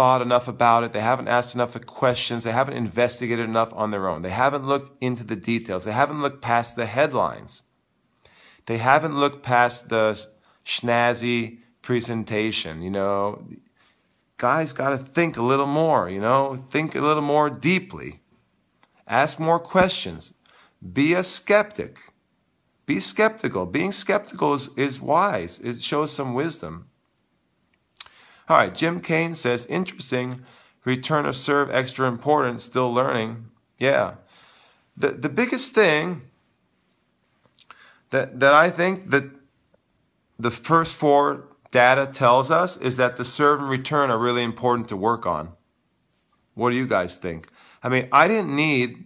thought enough about it. They haven't asked enough questions. They haven't investigated enough on their own. They haven't looked into the details. They haven't looked past the headlines. They haven't looked past the snazzy presentation. You know, guys got to think a little more, you know, think a little more deeply. Ask more questions. Be a skeptic. Be skeptical. Being skeptical is, is wise, it shows some wisdom. All right, Jim Kane says, interesting. Return of serve, extra important, still learning. Yeah. The, the biggest thing that, that I think that the first four data tells us is that the serve and return are really important to work on. What do you guys think? I mean, I didn't need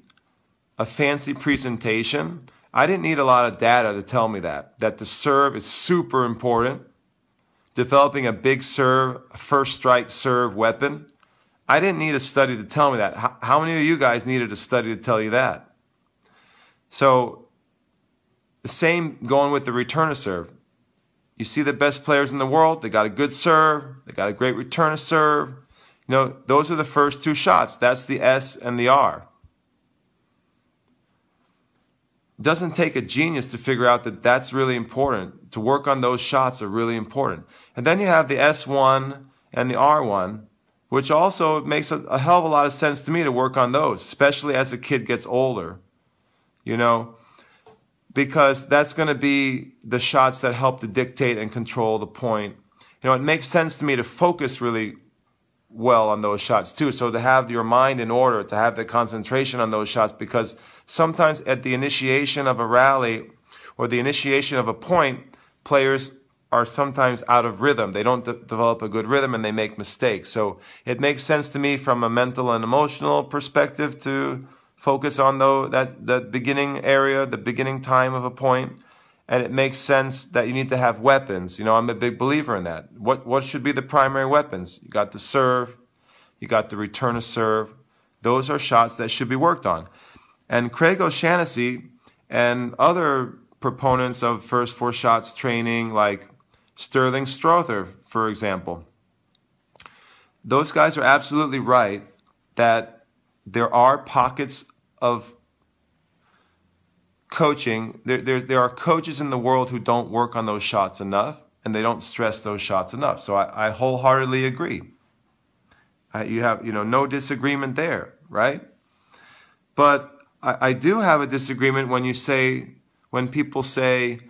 a fancy presentation. I didn't need a lot of data to tell me that. That the serve is super important. Developing a big serve, first strike serve weapon. I didn't need a study to tell me that. How, how many of you guys needed a study to tell you that? So, the same going with the return of serve. You see the best players in the world, they got a good serve, they got a great return of serve. You know, those are the first two shots. That's the S and the R doesn't take a genius to figure out that that's really important. To work on those shots are really important. And then you have the S1 and the R1, which also makes a, a hell of a lot of sense to me to work on those, especially as a kid gets older. You know, because that's going to be the shots that help to dictate and control the point. You know, it makes sense to me to focus really well on those shots too. So to have your mind in order, to have the concentration on those shots, because sometimes at the initiation of a rally or the initiation of a point, players are sometimes out of rhythm. They don't de- develop a good rhythm and they make mistakes. So it makes sense to me from a mental and emotional perspective to focus on though that, that beginning area, the beginning time of a point and it makes sense that you need to have weapons. You know, I'm a big believer in that. What what should be the primary weapons? You got the serve, you got the return of serve. Those are shots that should be worked on. And Craig O'Shaughnessy and other proponents of first four shots training, like Styrling Strother, for example, those guys are absolutely right that there are pockets of coaching, there, there, there are coaches in the world who don't work on those shots enough and they don't stress those shots enough. So I, I wholeheartedly agree. you have, you know, no disagreement there, right? But I, I do have a disagreement when you say, when people say,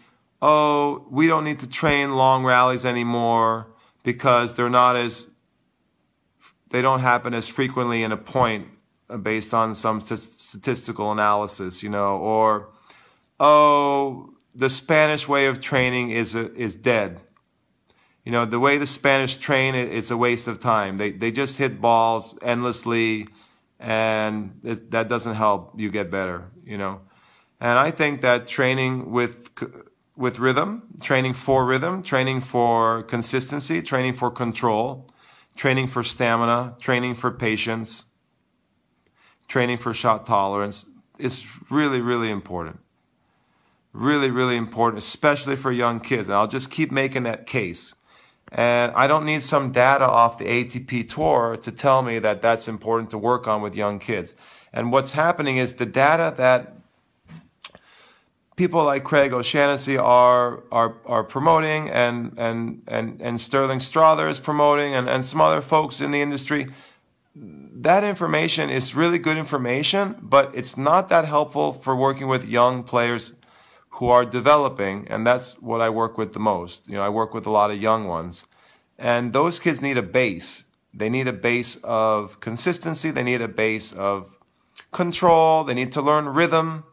oh, we don't need to train long rallies anymore because they're not as, they don't happen as frequently in a point based on some statistical analysis, you know, or oh, the Spanish way of training is a, is dead. You know, the way the Spanish train is a waste of time. They they just hit balls endlessly, and it, that doesn't help you get better. You know, And I think that training with with rhythm, training for rhythm, training for consistency, training for control, training for stamina, training for patience, training for shot tolerance is really, really important. Really, really important, especially for young kids. And I'll just keep making that case. And I don't need some data off the ATP tour to tell me that that's important to work on with young kids. And what's happening is the data that people like Craig O'Shaughnessy are are are promoting and and and and Styrling Strother is promoting and, and some other folks in the industry. That information is really good information, but it's not that helpful for working with young players who are developing, and that's what I work with the most. You know, I work with a lot of young ones. And those kids need a base. They need a base of consistency, they need a base of control, they need to learn rhythm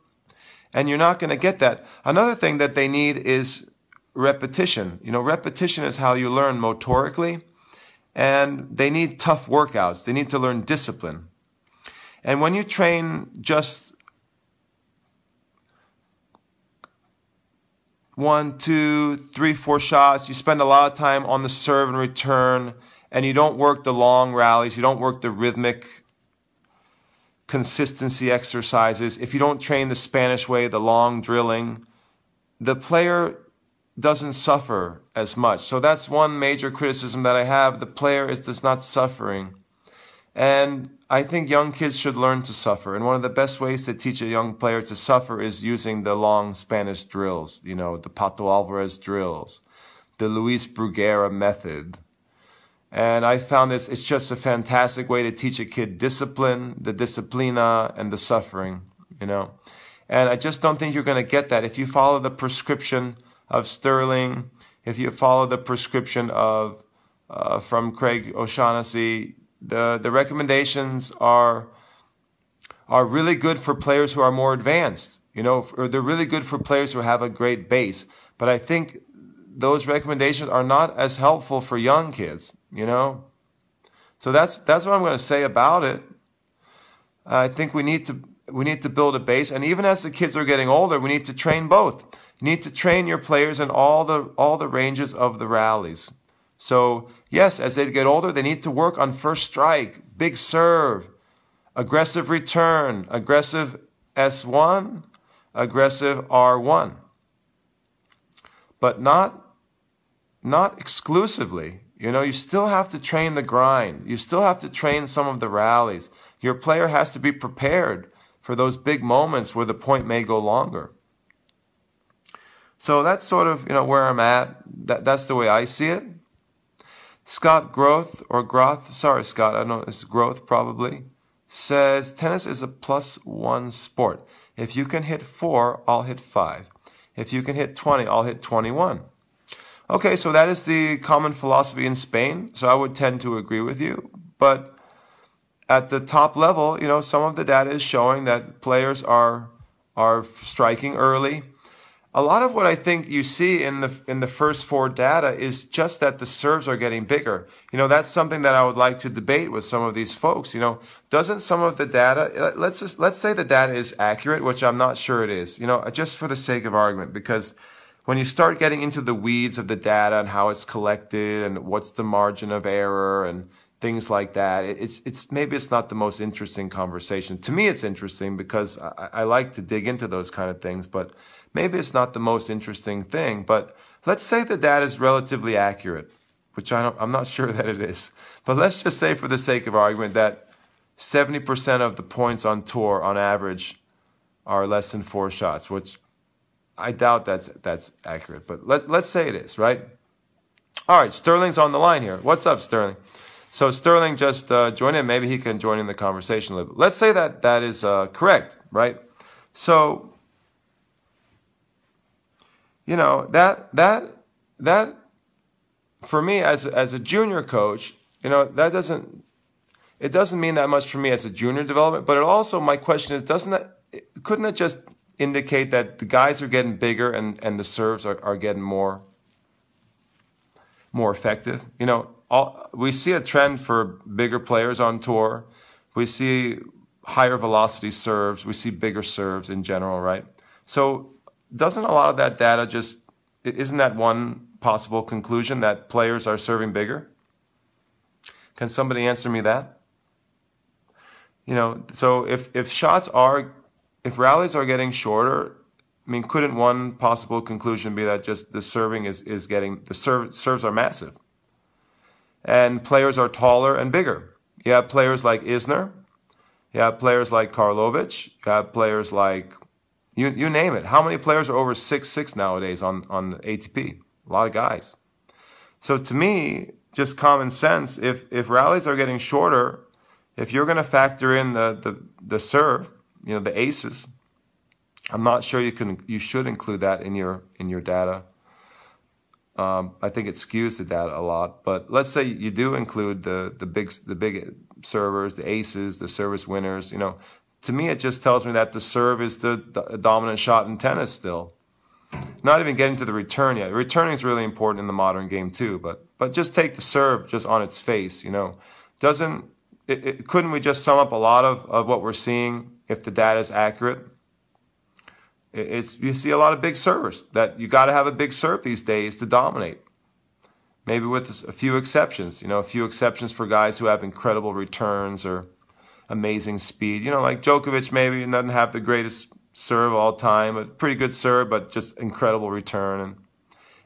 and you're not going to get that. Another thing that they need is repetition. You know, repetition is how you learn motorically. And they need tough workouts. They need to learn discipline. And when you train just one, two, three, four shots, you spend a lot of time on the serve and return, and you don't work the long rallies, you don't work the rhythmic consistency exercises, if you don't train the Spanish way, the long drilling, the player doesn't suffer as much. So that's one major criticism that I have. The player is just not suffering. And I think young kids should learn to suffer. And one of the best ways to teach a young player to suffer is using the long Spanish drills, you know, the Pato Alvarez drills, the Luis Bruguera method, and I found this, it's just a fantastic way to teach a kid discipline, the disciplina, and the suffering, you know. And I just don't think you're going to get that if you follow the prescription of Styrling, if you follow the prescription of uh, from Craig O'Shaughnessy. The the recommendations are are really good for players who are more advanced. You know, or they're really good for players who have a great base. But I think those recommendations are not as helpful for young kids you know? So that's that's what I'm going to say about it. I think we need to we need to build a base and even as the kids are getting older, we need to train both. You need to train your players in all the all the ranges of the rallies. So, yes, as they get older, they need to work on first strike, big serve, aggressive return, aggressive S1, aggressive R1. But not not exclusively. You know, you still have to train the grind. You still have to train some of the rallies. Your player has to be prepared for those big moments where the point may go longer. So that's sort of, you know, where I'm at. That, that's the way I see it. Scott Groth or Groth, sorry Scott, I know, it's Groth probably, says tennis is a plus one sport. If you can hit four, I'll hit five. If you can hit 20, I'll hit 21. Okay, so that is the common philosophy in Spain. So I would tend to agree with you. But at the top level, you know, some of the data is showing that players are are striking early. A lot of what I think you see in the in the first four data is just that the serves are getting bigger. You know, that's something that I would like to debate with some of these folks. You know, doesn't some of the data uh, let's just let's say the data is accurate, which I'm not sure it is. You know, just for the sake of argument, because when you start getting into the weeds of the data and how it's collected and what's the margin of error and things like that, it's it's maybe it's not the most interesting conversation. To me, it's interesting because I, I like to dig into those kind of things, but maybe it's not the most interesting thing. But let's say the data is relatively accurate, which I I'm not sure that it is. But let's just say, for the sake of argument, that 70% of the points on tour on average are less than four shots, which I doubt that's that's accurate, but let let's say it is, right? All right, Styrling's on the line here. What's up, Styrling? So Styrling just uh, joined in. Maybe he can join in the conversation a little bit. Let's say that that is uh, correct, right? So you know that that that for me as as a junior coach, you know that doesn't it doesn't mean that much for me as a junior development. But it also my question is, doesn't that couldn't it just indicate that the guys are getting bigger and, and the serves are, are getting more more effective. You know, all, we see a trend for bigger players on tour. We see higher velocity serves. We see bigger serves in general, right? So doesn't a lot of that data just isn't that one possible conclusion that players are serving bigger? Can somebody answer me that? You know, so if if shots are if rallies are getting shorter, I mean, couldn't one possible conclusion be that just the serving is, is getting the serve, serves are massive, and players are taller and bigger. You have players like Isner, you have players like Karlovic, you have players like you you name it. How many players are over six six nowadays on on ATP? A lot of guys. So to me, just common sense. If if rallies are getting shorter, if you're going to factor in the, the the serve, you know the aces, I'm not sure you can you should include that in your in your data. Um, I think it skews the data a lot. But let's say you do include the the big the big servers, the aces, the service winners. You know, to me it just tells me that the serve is the, dominant shot in tennis still. Not even getting to the return yet. Returning is really important in the modern game too. But but just take the serve just on its face. You know, doesn't it, it, couldn't we just sum up a lot of, of what we're seeing if the data is accurate? It's you see a lot of big servers that you got to have a big serve these days to dominate. Maybe with a few exceptions, you know, a few exceptions for guys who have incredible returns or amazing speed. You know, like Djokovic maybe doesn't have the greatest serve all time, but pretty good serve, but just incredible return and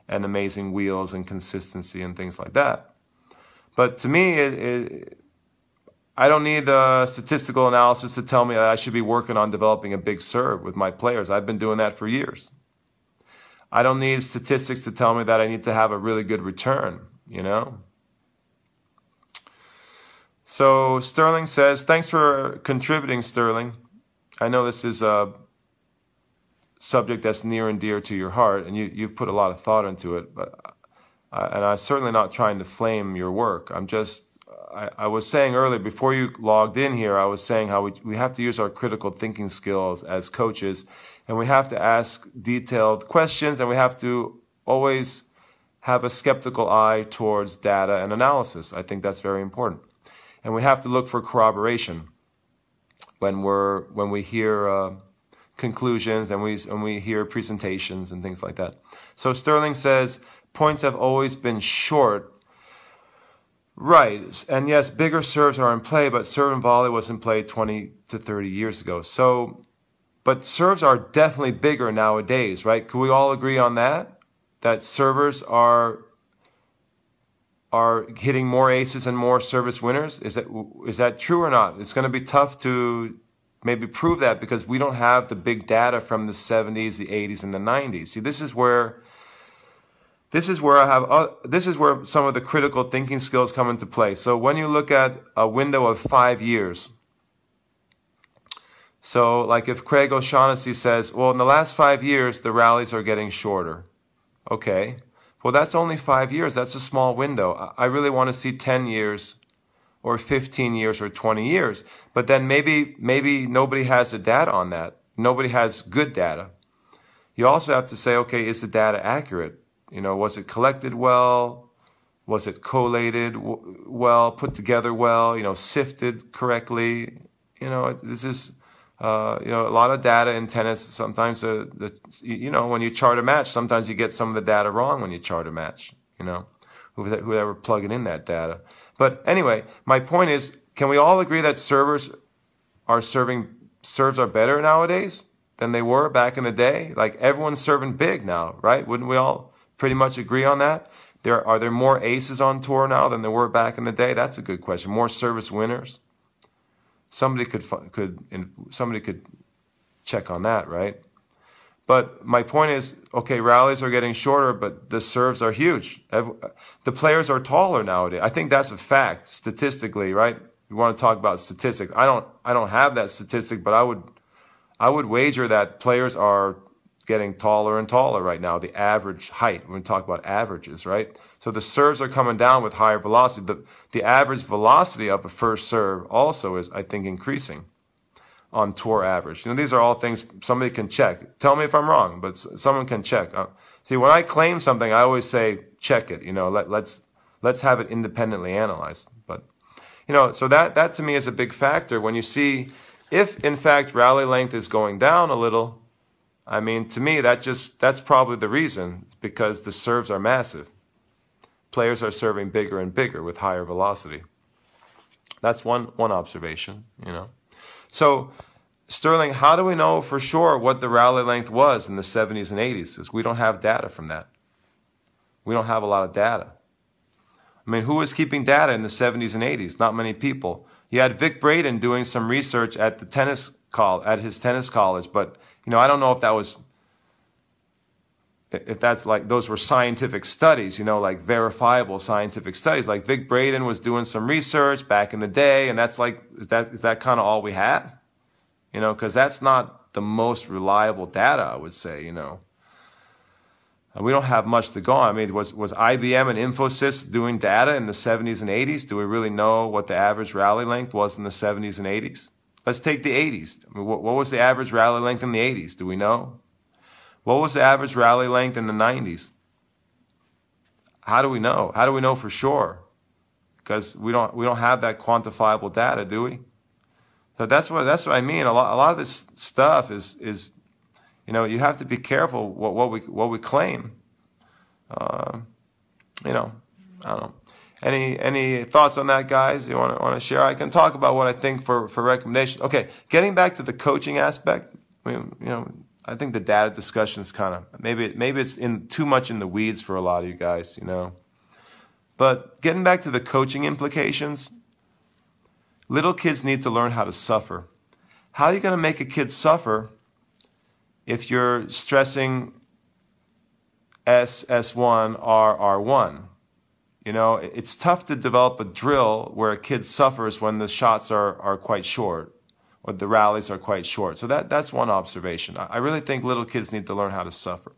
and amazing wheels and consistency and things like that. But to me, it, it, I don't need a statistical analysis to tell me that I should be working on developing a big serve with my players. I've been doing that for years. I don't need statistics to tell me that I need to have a really good return, you know? So Styrling says, thanks for contributing, Styrling. I know this is a subject that's near and dear to your heart, and you, you've put a lot of thought into it, but uh, and I'm certainly not trying to flame your work. I'm just I, I, was saying earlier before you logged in here, I was saying how we, we have to use our critical thinking skills as coaches, and we have to ask detailed questions, and we have to always have a skeptical eye towards data and analysis. I think that's very important, and we have to look for corroboration when we're when we hear. Uh, conclusions and we and we hear presentations and things like that. So Styrling says points have always been short Right. And yes, bigger serves are in play, but serve and volley was in play 20 to 30 years ago. So, but serves are definitely bigger nowadays, right? Could we all agree on that? That servers are are hitting more aces and more service winners? Is that is that true or not? It's going to be tough to maybe prove that because we don't have the big data from the 70s, the 80s, and the 90s. See, this is where this is where I have uh, this is where some of the critical thinking skills come into play. So when you look at a window of five years, so like if Craig O'Shaughnessy says, well, in the last five years the rallies are getting shorter, okay, well that's only five years. That's a small window. I really want to see ten years, or fifteen years, or twenty years. But then maybe maybe nobody has the data on that. Nobody has good data. You also have to say, okay, is the data accurate? You know, was it collected well? Was it collated well, put together well? You know, sifted correctly? You know, this is uh, you know a lot of data in tennis. Sometimes the, the you know when you chart a match, sometimes you get some of the data wrong when you chart a match. You know, whoever plugging in that data. But anyway, my point is, can we all agree that servers are serving serves are better nowadays than they were back in the day? Like everyone's serving big now, right? Wouldn't we all pretty much agree on that? There are there more aces on tour now than there were back in the day? That's a good question. More service winners. Somebody could could somebody could check on that, right? But my point is, okay, rallies are getting shorter, but the serves are huge. The players are taller nowadays. I think that's a fact statistically, right? You want to talk about statistics. I don't I don't have that statistic, but I would I would wager that players are getting taller and taller right now, the average height. To talk about averages, right? So the serves are coming down with higher velocity. The, the average velocity of a first serve also is, I think, increasing on tour average. You know, these are all things somebody can check. Tell me if I'm wrong, but someone can check. Uh, see, when I claim something, I always say, check it. You know, let, let's, let's have it independently analyzed. But, you know, so that, that to me is a big factor when you see if in fact rally length is going down a little, I mean, to me, that just that's probably the reason because the serves are massive. Players are serving bigger and bigger with higher velocity. That's one one observation, you know. So, Styrling, how do we know for sure what the rally length was in the 70s and 80s? Because we don't have data from that. We don't have a lot of data. I mean, who was keeping data in the 70s and 80s? Not many people. You had Vic Braden doing some research at the tennis call at his tennis college, but you know, I don't know if that was if that's like those were scientific studies, you know, like verifiable scientific studies. Like Vic Braden was doing some research back in the day, and that's like is that is that kind of all we have? You know, because that's not the most reliable data, I would say. You know, we don't have much to go on. I mean, was was IBM and Infosys doing data in the 70s and 80s? Do we really know what the average rally length was in the 70s and 80s? Let's take the 80s. I mean, what, what was the average rally length in the 80s? Do we know? What was the average rally length in the 90s? How do we know? How do we know for sure? Because we don't we don't have that quantifiable data, do we? So that's what that's what I mean. A lot a lot of this stuff is is you know you have to be careful what what we what we claim. Uh, you know, I don't know. Any any thoughts on that, guys? You want to want to share? I can talk about what I think for for recommendation. Okay, getting back to the coaching aspect. I mean, you know, I think the data discussion is kind of maybe maybe it's in too much in the weeds for a lot of you guys, you know. But getting back to the coaching implications, little kids need to learn how to suffer. How are you going to make a kid suffer if you're stressing S S1 R R1? You know, it's tough to develop a drill where a kid suffers when the shots are, are quite short or the rallies are quite short. So that, that's one observation. I really think little kids need to learn how to suffer.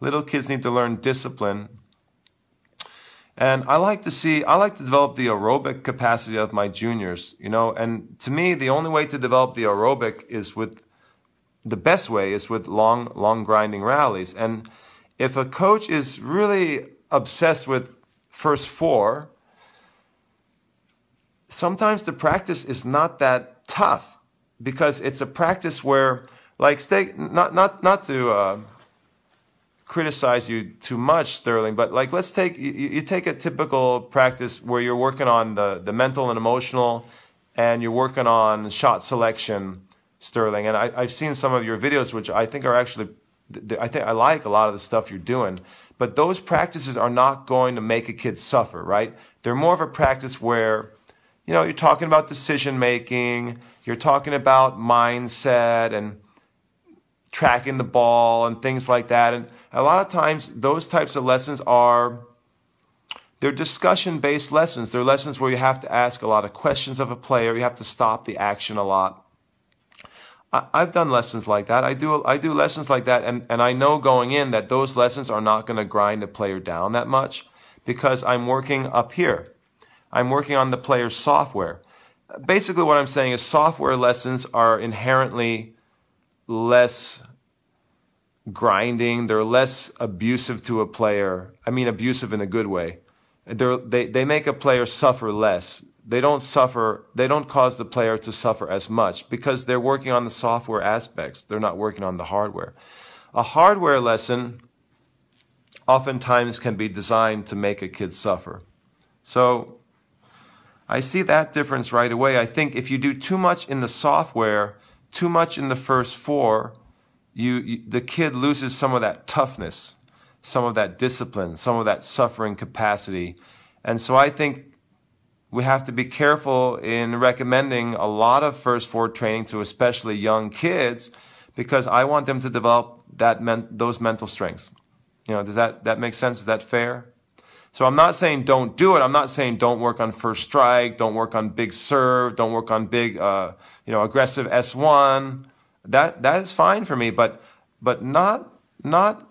Little kids need to learn discipline. And I like to see, I like to develop the aerobic capacity of my juniors, you know, and to me, the only way to develop the aerobic is with, the best way is with long, long grinding rallies. And if a coach is really obsessed with first four, sometimes the practice is not that tough because it's a practice where, like, stay, not not not to uh, criticize you too much, Styrling, but like, let's take you, you take a typical practice where you're working on the the mental and emotional, and you're working on shot selection, Styrling. And I, I've seen some of your videos, which I think are actually, I think I like a lot of the stuff you're doing. But those practices are not going to make a kid suffer, right? They're more of a practice where you know, you're talking about decision making, you're talking about mindset and tracking the ball and things like that. And a lot of times those types of lessons are they're discussion based lessons. They're lessons where you have to ask a lot of questions of a player, you have to stop the action a lot. I've done lessons like that. I do I do lessons like that and, and I know going in that those lessons are not going to grind a player down that much because I'm working up here. I'm working on the player's software. Basically, what I'm saying is software lessons are inherently less grinding. They're less abusive to a player. I mean, abusive in a good way. They're, they they make a player suffer less. They don't suffer. They don't cause the player to suffer as much because they're working on the software aspects. They're not working on the hardware. A hardware lesson oftentimes can be designed to make a kid suffer. So I see that difference right away. I think if you do too much in the software, too much in the first four, you, you, the kid loses some of that toughness, some of that discipline, some of that suffering capacity. And so I think we have to be careful in recommending a lot of first four training to especially young kids because I want them to develop that men- those mental strengths. You know, does that that make sense? Is that fair? So I'm not saying don't do it. I'm not saying don't work on first strike, don't work on big serve, don't work on big, uh, you know, aggressive S1. That that is fine for me, but but not not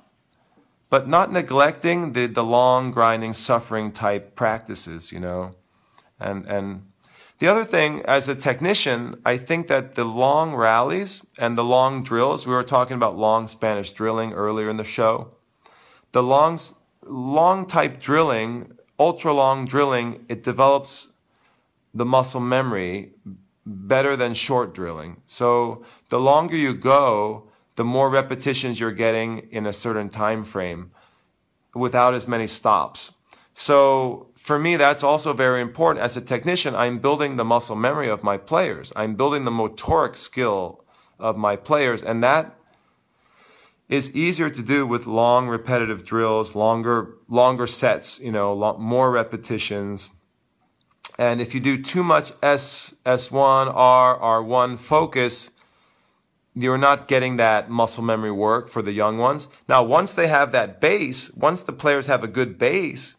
but not neglecting the the long grinding suffering type practices, you know, and and. The other thing, as a technician, I think that the long rallies and the long drills, we were talking about long Spanish drilling earlier in the show. The longs, long type drilling, ultra long drilling, it develops the muscle memory better than short drilling. So the longer you go, the more repetitions you're getting in a certain time frame without as many stops. So for me, that's also very important. As a technician, I'm building the muscle memory of my players. I'm building the motoric skill of my players. And that is easier to do with long repetitive drills, longer, longer sets, you know, lo- more repetitions. And if you do too much S, S1, R, R1 focus, you're not getting that muscle memory work for the young ones. Now, once they have that base, once the players have a good base,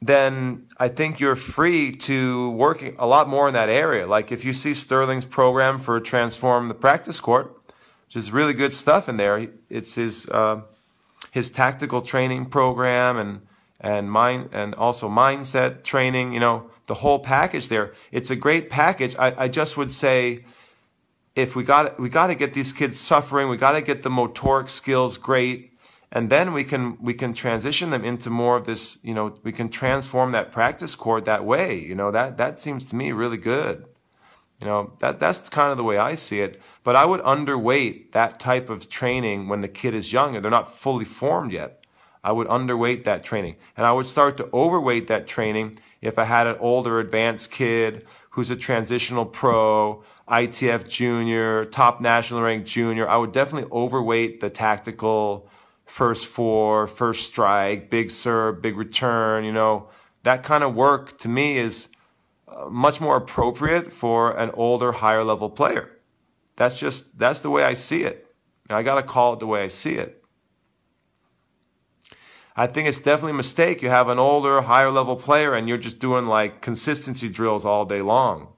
then I think you're free to work a lot more in that area. Like if you see Styrling's program for Transform the Practice Court, is really good stuff in there. It's his uh, his tactical training program and and mind and also mindset training. You know the whole package there. It's a great package. I, I just would say if we got we got to get these kids suffering, we got to get the motoric skills great, and then we can we can transition them into more of this. You know, we can transform that practice court that way. You know, that that seems to me really good. You know, that that's kind of the way I see it. But I would underweight that type of training when the kid is young and they're not fully formed yet. I would underweight that training. And I would start to overweight that training if I had an older advanced kid who's a transitional pro ITF junior, top national ranked junior. I would definitely overweight the tactical first four, first strike, big serve, big return. You know, that kind of work to me is much more appropriate for an older, higher level player. That's just, that's the way I see it. I got to call it the way I see it. I think it's definitely a mistake. You have an older, higher level player and you're just doing like consistency drills all day long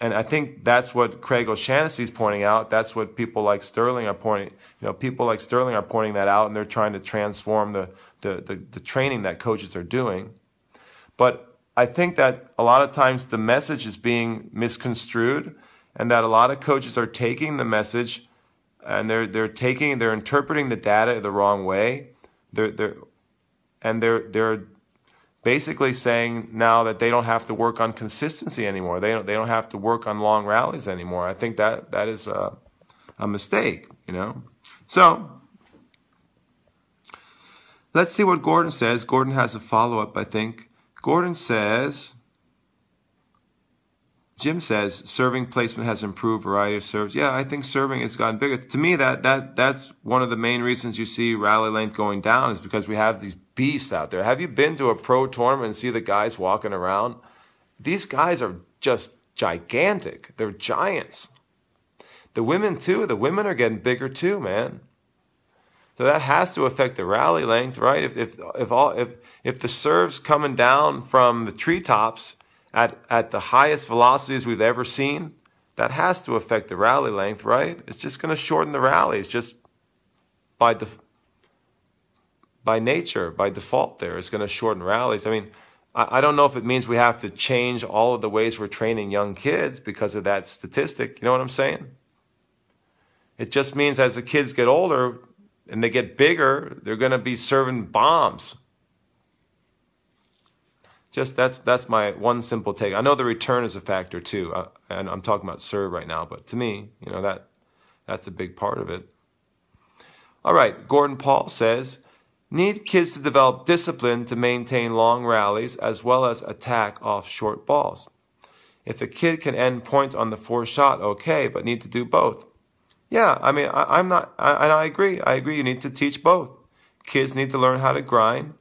and I think that's what Craig O'Shaughnessy is pointing out. That's what people like Styrling are pointing. You know, people like Styrling are pointing that out, and they're trying to transform the the, the, the training that coaches are doing. But I think that a lot of times the message is being misconstrued, and that a lot of coaches are taking the message, and they're they're taking they're interpreting the data the wrong way. They're they're and they're they're basically saying now that they don't have to work on consistency anymore. They don't, they don't have to work on long rallies anymore. I think that that is a, a mistake, you know. So let's see what Gordon says. Gordon has a follow up, I think. Gordon says. Jim says serving placement has improved variety of serves. Yeah, I think serving has gotten bigger. To me, that that that's one of the main reasons you see rally length going down is because we have these beasts out there. Have you been to a pro tournament and see the guys walking around? These guys are just gigantic. They're giants. The women too. The women are getting bigger too, man. So that has to affect the rally length, right? If if if all if if the serves coming down from the treetops at, at the highest velocities we've ever seen, that has to affect the rally length, right? It's just going to shorten the rallies just by the by nature, by default, there it's going to shorten rallies. I mean, I, I don't know if it means we have to change all of the ways we're training young kids because of that statistic. You know what I'm saying? It just means as the kids get older and they get bigger, they're going to be serving bombs just that's that's my one simple take. I know the return is a factor too, and I'm talking about serve right now, but to me, you know that that's a big part of it. All right, Gordon Paul says, need kids to develop discipline to maintain long rallies as well as attack off short balls. If a kid can end points on the four shot, okay, but need to do both. Yeah, I mean, I, am not, I, and I agree. I agree. You need to teach both. Kids need to learn how to grind,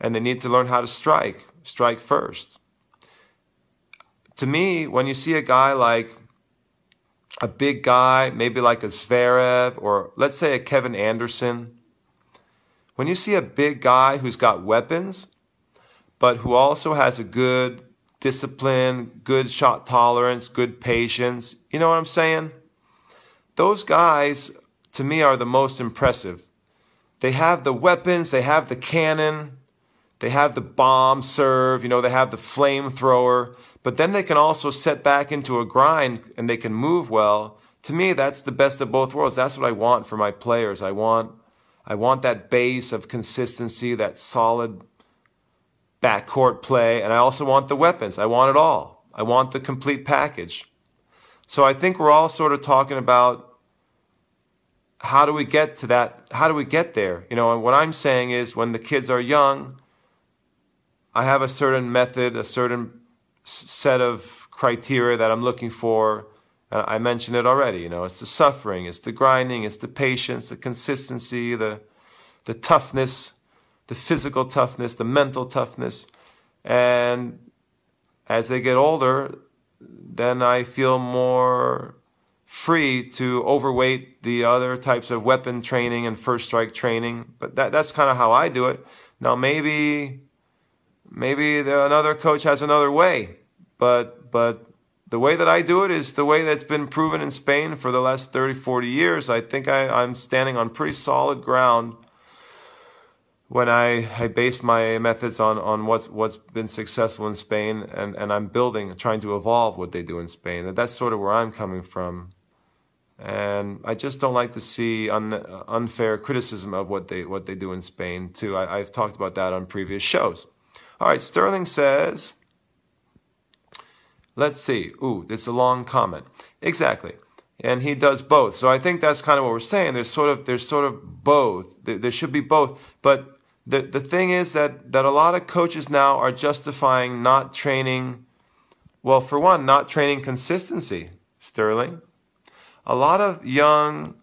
and they need to learn how to strike strike first. To me, when you see a guy like a big guy, maybe like a Zverev or let's say a Kevin Anderson, when you see a big guy who's got weapons, but who also has a good discipline, good shot tolerance, good patience, you know what I'm saying? Those guys, to me, are the most impressive. They have the weapons, they have the cannon, they have the bomb serve, you know, they have the flamethrower, but then they can also set back into a grind and they can move well. To me, that's the best of both worlds. That's what I want for my players. I want I want that base of consistency, that solid backcourt play, and I also want the weapons. I want it all. I want the complete package. So I think we're all sort of talking about how do we get to that? How do we get there? You know, and what I'm saying is when the kids are young, I have a certain method, a certain set of criteria that I'm looking for. And I mentioned it already. You know, it's the suffering, it's the grinding, it's the patience, the consistency, the the toughness, the physical toughness, the mental toughness. And as they get older, then I feel more free to overweight the other types of weapon training and first strike training. But that, that's kind of how I do it. Now maybe maybe the, another coach has another way, but but the way that I do it is the way that's been proven in Spain for the last 30, 40 years. I think I, I'm standing on pretty solid ground when I, I base my methods on, on what's what's been successful in Spain and, and I'm building trying to evolve what they do in Spain. That's sort of where I'm coming from. And I just don't like to see un, uh, unfair criticism of what they what they do in Spain too. I, I've talked about that on previous shows. All right, Styrling says, let's see. Ooh, this is a long comment. Exactly. And he does both. So I think that's kind of what we're saying. There's sort of there's sort of both. There, there should be both. But the the thing is that that a lot of coaches now are justifying not training well, for one, not training consistency, Styrling a lot of young,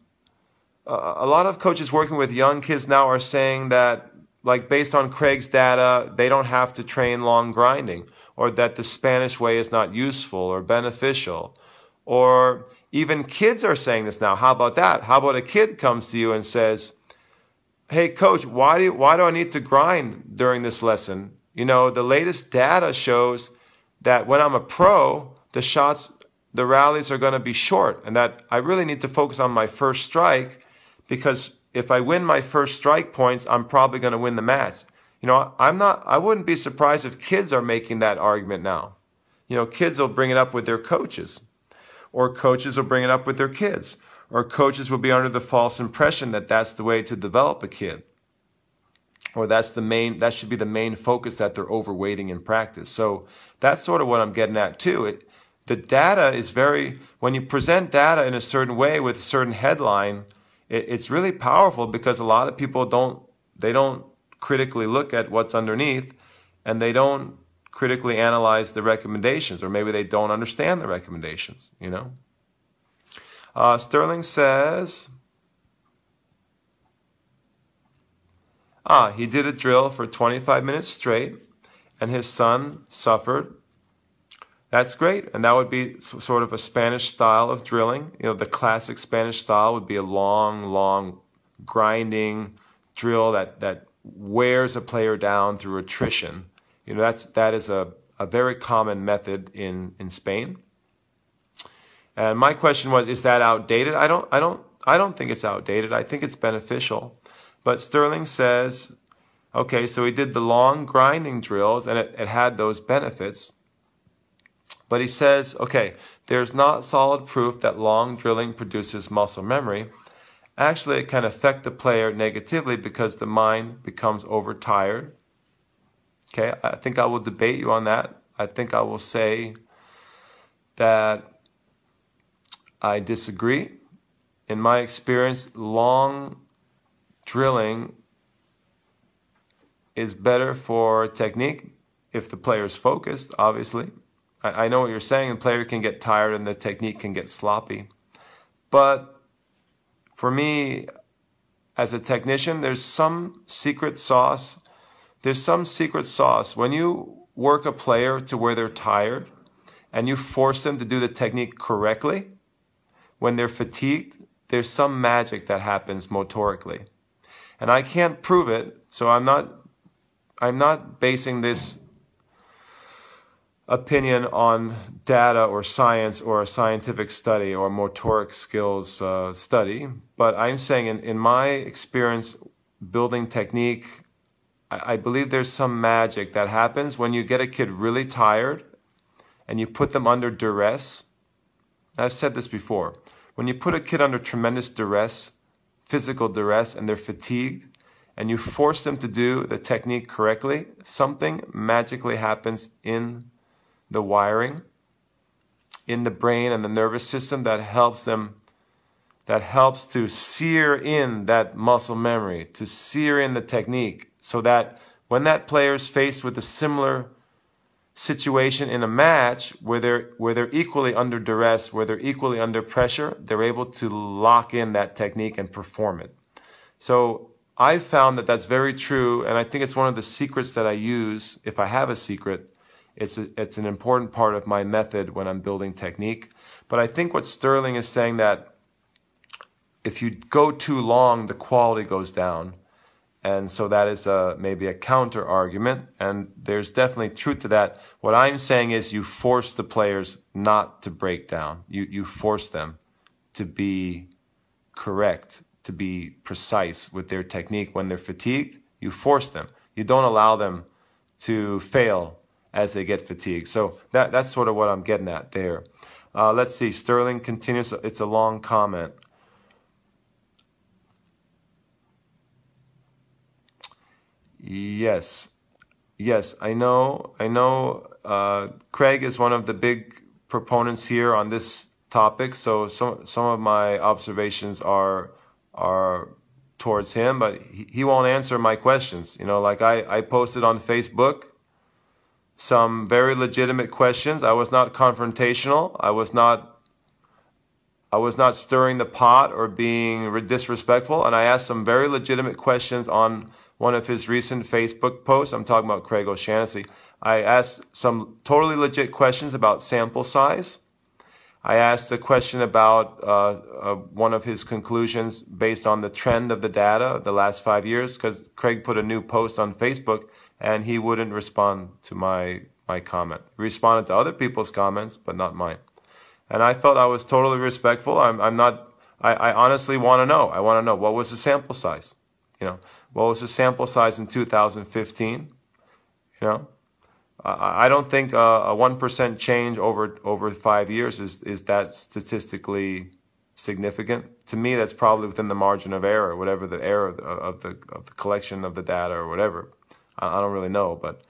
a lot of coaches working with young kids now are saying that, like based on Craig's data, they don't have to train long grinding, or that the Spanish way is not useful or beneficial, or even kids are saying this now. How about that? How about a kid comes to you and says, "Hey, coach, why do why do I need to grind during this lesson? You know, the latest data shows that when I'm a pro, the shots the rallies are going to be short and that I really need to focus on my first strike because if I win my first strike points, I'm probably going to win the match. You know, I'm not, I wouldn't be surprised if kids are making that argument now. You know, kids will bring it up with their coaches, or coaches will bring it up with their kids, or coaches will be under the false impression that that's the way to develop a kid. Or that's the main, that should be the main focus that they're overweighting in practice. So that's sort of what I'm getting at too. It, the data is very, when you present data in a certain way with a certain headline, it, it's really powerful because a lot of people don't, they don't critically look at what's underneath and they don't critically analyze the recommendations or maybe they don't understand the recommendations, you know? Uh, Styrling says, ah, he did a drill for 25 minutes straight and his son suffered that's great. And that would be sort of a Spanish style of drilling. You know, the classic Spanish style would be a long, long grinding drill that, that wears a player down through attrition. You know, that's, that is a, a very common method in, in Spain. And my question was, is that outdated? I don't, I don't, I don't think it's outdated. I think it's beneficial. But Styrling says, okay, so he did the long grinding drills and it, it had those benefits. But he says, okay, there's not solid proof that long drilling produces muscle memory. Actually, it can affect the player negatively because the mind becomes overtired. Okay, I think I will debate you on that. I think I will say that I disagree. In my experience, long drilling is better for technique if the player is focused, obviously. I, I know what you're saying. The player can get tired and the technique can get sloppy. But for me, as a technician, there's some secret sauce. There's some secret sauce. When you work a player to where they're tired and you force them to do the technique correctly, when they're fatigued, there's some magic that happens motorically. And I can't prove it, so I'm not I'm not basing this opinion on data or science or a scientific study or motoric skills uh, study, but I'm saying in, in my experience building technique, I, I believe there's some magic that happens when you get a kid really tired and you put them under duress. I've said this before. When you put a kid under tremendous duress, physical duress, and they're fatigued, and you force them to do the technique correctly, something magically happens in the wiring in the brain and the nervous system that helps them that helps to sear in that muscle memory, to sear in the technique, so that when that player is faced with a similar situation in a match where they're where they're equally under duress, where they're equally under pressure, they're able to lock in that technique and perform it. So I've found that that's very true, and I think it's one of the secrets that I use. If I have a secret, it's a, it's an important part of my method when I'm building technique. But I think what Styrling is saying that if you go too long, the quality goes down. And so that is a, maybe a counter argument. And there's definitely truth to that. What I'm saying is you force the players not to break down. You, you force them to be correct, to be precise with their technique. When they're fatigued, you force them. You don't allow them to fail as they get fatigued. So that, that's sort of what I'm getting at there. Uh, let's see. Styrling continues. It's a long comment. Yes, yes, I know. I know. Uh, Craig is one of the big proponents here on this topic. So some some of my observations are are towards him, but he, he won't answer my questions. You know, like I I posted on Facebook some very legitimate questions. I was not confrontational. I was not I was not stirring the pot or being disrespectful, and I asked some very legitimate questions on one of his recent Facebook posts. I'm talking about Craig O'Shaughnessy. I asked some totally legit questions about sample size. I asked a question about uh, uh, one of his conclusions based on the trend of the data of the last five years, because Craig put a new post on Facebook and he wouldn't respond to my my comment. He responded to other people's comments, but not mine. And I felt I was totally respectful. I'm, I'm not. I, I honestly want to know. I want to know what was the sample size. You know, what was the sample size in 2015? You know, I don't think uh, a one percent change over over five years is is that statistically significant. To me, that's probably within the margin of error, whatever the error of the of the collection of the data or whatever. I don't really know, but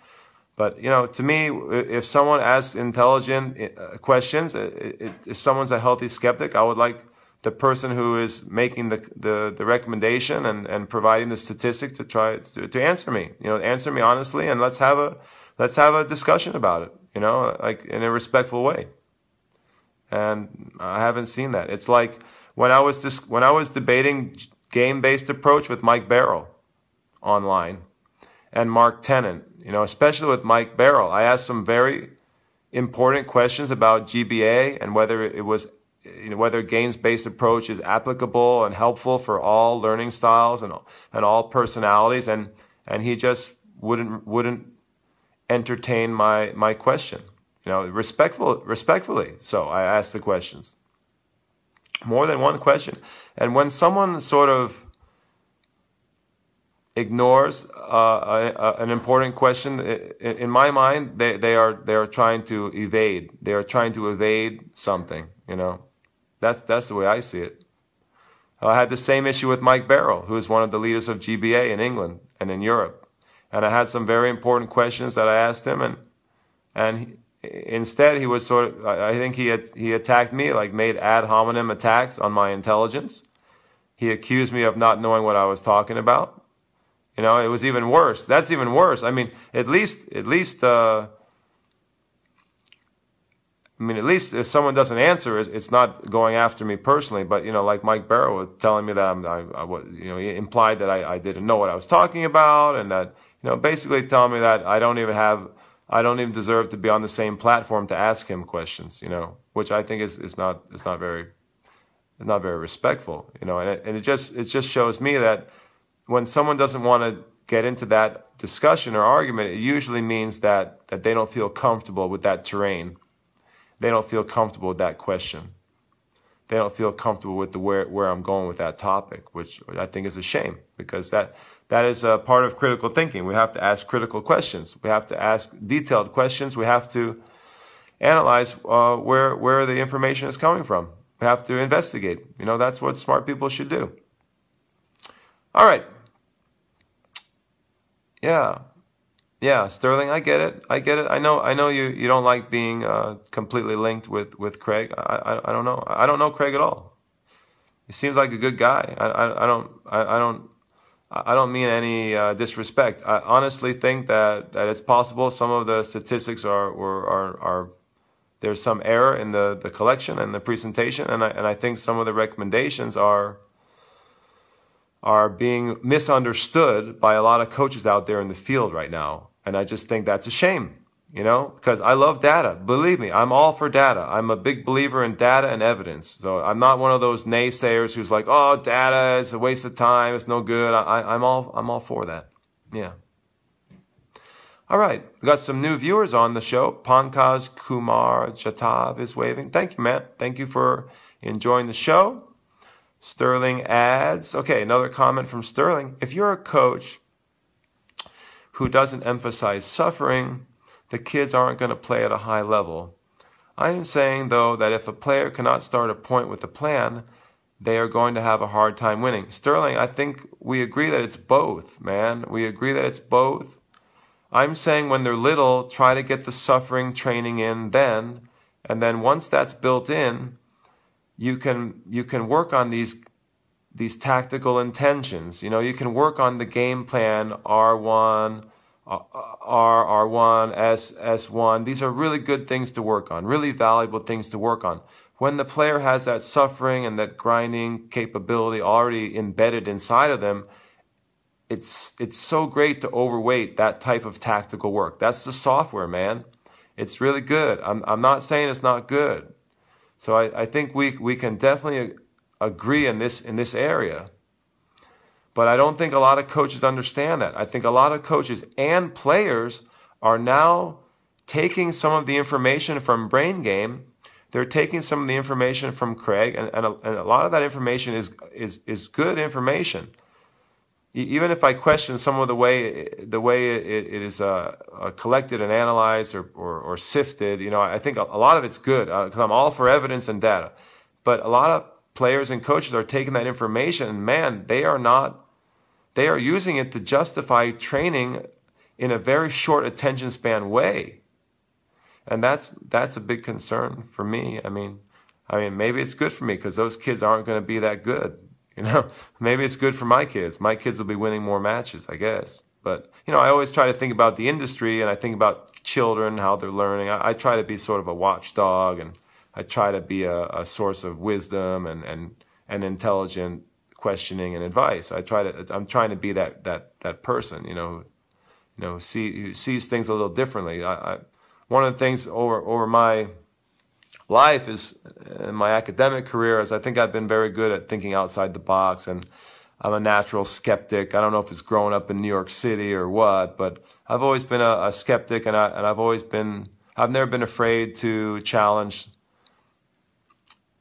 but you know, to me, if someone asks intelligent uh, questions, if someone's a healthy skeptic, I would like the person who is making the, the, the recommendation and, and providing the statistic to try to, to answer me, you know, answer me honestly and let's have a, let's have a discussion about it, you know, like in a respectful way. And I haven't seen that. It's like when I was dis- when I was debating game-based approach with Mike Barrell online and Mark Tennant, you know, especially with Mike Barrell, I asked some very important questions about GBA and whether it was you know, whether games-based approach is applicable and helpful for all learning styles and and all personalities, and and he just wouldn't wouldn't entertain my my question. You know, respectful respectfully. So I asked the questions, more than one question, and when someone sort of ignores uh, a, a, an important question in, in my mind they, they are they are trying to evade they are trying to evade something you know that's, that's the way I see it. I had the same issue with Mike Barrell, who is one of the leaders of GBA in England and in Europe. And I had some very important questions that I asked him, and and he, instead he was sort of I think he had, he attacked me, like made ad hominem attacks on my intelligence. He accused me of not knowing what I was talking about. You know, it was even worse. That's even worse. I mean, at least at least uh, I mean, at least if someone doesn't answer, it's not going after me personally. But you know, like Mike Barrell was telling me that I'm, I, I you know, he implied that I, I didn't know what I was talking about, and that you know, basically telling me that I don't even have, I don't even deserve to be on the same platform to ask him questions. You know, which I think is is not is not very, not very respectful. You know, and it, and it just it just shows me that when someone doesn't want to get into that discussion or argument, it usually means that that they don't feel comfortable with that terrain they don't feel comfortable with that question. They don't feel comfortable with the where, where I'm going with that topic, which I think is a shame because that that is a part of critical thinking. We have to ask critical questions. We have to ask detailed questions. We have to analyze uh, where where the information is coming from. We have to investigate. You know, that's what smart people should do. All right. Yeah. Yeah, Styrling, I get it. I get it. I know. I know you. You don't like being uh, completely linked with with Craig. I, I. I don't know. I don't know Craig at all. he seems like a good guy. I, I, I don't I, I, don't I don't mean any uh, disrespect. I honestly think that, that it's possible some of the statistics are are, are, are there's some error in the, the collection and the presentation, and I, and I think some of the recommendations are are being misunderstood by a lot of coaches out there in the field right now. And I just think that's a shame, you know, because I love data. Believe me, I'm all for data. I'm a big believer in data and evidence. So I'm not one of those naysayers who's like, oh, data is a waste of time. It's no good. I, I'm all, I'm all for that. Yeah. All right, we got some new viewers on the show. Pankaj Kumar Jatav is waving. Thank you, Matt. Thank you for enjoying the show. Styrling adds, okay, another comment from Styrling. If you're a coach who doesn't emphasize suffering, the kids aren't going to play at a high level. I am saying, though, that if a player cannot start a point with a plan, they are going to have a hard time winning. Styrling, I think we agree that it's both, man. We agree that it's both. I'm saying when they're little, try to get the suffering training in then, and then once that's built in, you can you can work on these these tactical intentions. You know, you can work on the game plan R1, R, R1, S, S1. These are really good things to work on, really valuable things to work on. When the player has that suffering and that grinding capability already embedded inside of them, it's it's so great to overweight that type of tactical work. That's the software, man. It's really good. I'm I'm not saying it's not good. So I, I think we, we can definitely agree in this, in this area. But I don't think a lot of coaches understand that. I think a lot of coaches and players are now taking some of the information from Brain Game. They're taking some of the information from Craig, and, and, a, and a lot of that information is, is, is good information even if I question some of the way the way it, it is uh, uh, collected and analyzed or, or, or, sifted, you know, I think a, lot of it's good because uh, I'm all for evidence and data. But a lot of players and coaches are taking that information and man, they are not they are using it to justify training in a very short attention span way. And that's that's a big concern for me. I mean, I mean maybe it's good for me because those kids aren't going to be that good you know, maybe it's good for my kids. My kids will be winning more matches, I guess. But, you know, I always try to think about the industry and I think about children, how they're learning. I, I try to be sort of a watchdog and I try to be a, a source of wisdom and, and, and intelligent questioning and advice. I try to, I'm trying to be that, that, that person, you know, you know, see, who sees things a little differently. I, I, one of the things over, over my, life is in my academic career is I think I've been very good at thinking outside the box and I'm a natural skeptic. I don't know if it's growing up in New York City or what, but I've always been a, a skeptic and, I, and I've always been, I've never been afraid to challenge,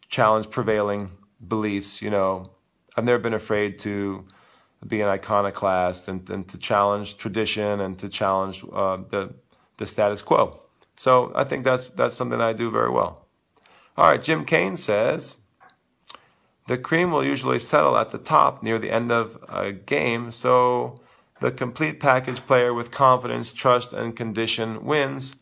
challenge prevailing beliefs, you know. I've never been afraid to be an iconoclast and, and to challenge tradition and to challenge uh, the, the status quo. So I think that's, that's something I do very well. All right, Jim Kane says the cream will usually settle at the top near the end of a game, so the complete package player with confidence, trust, and condition wins.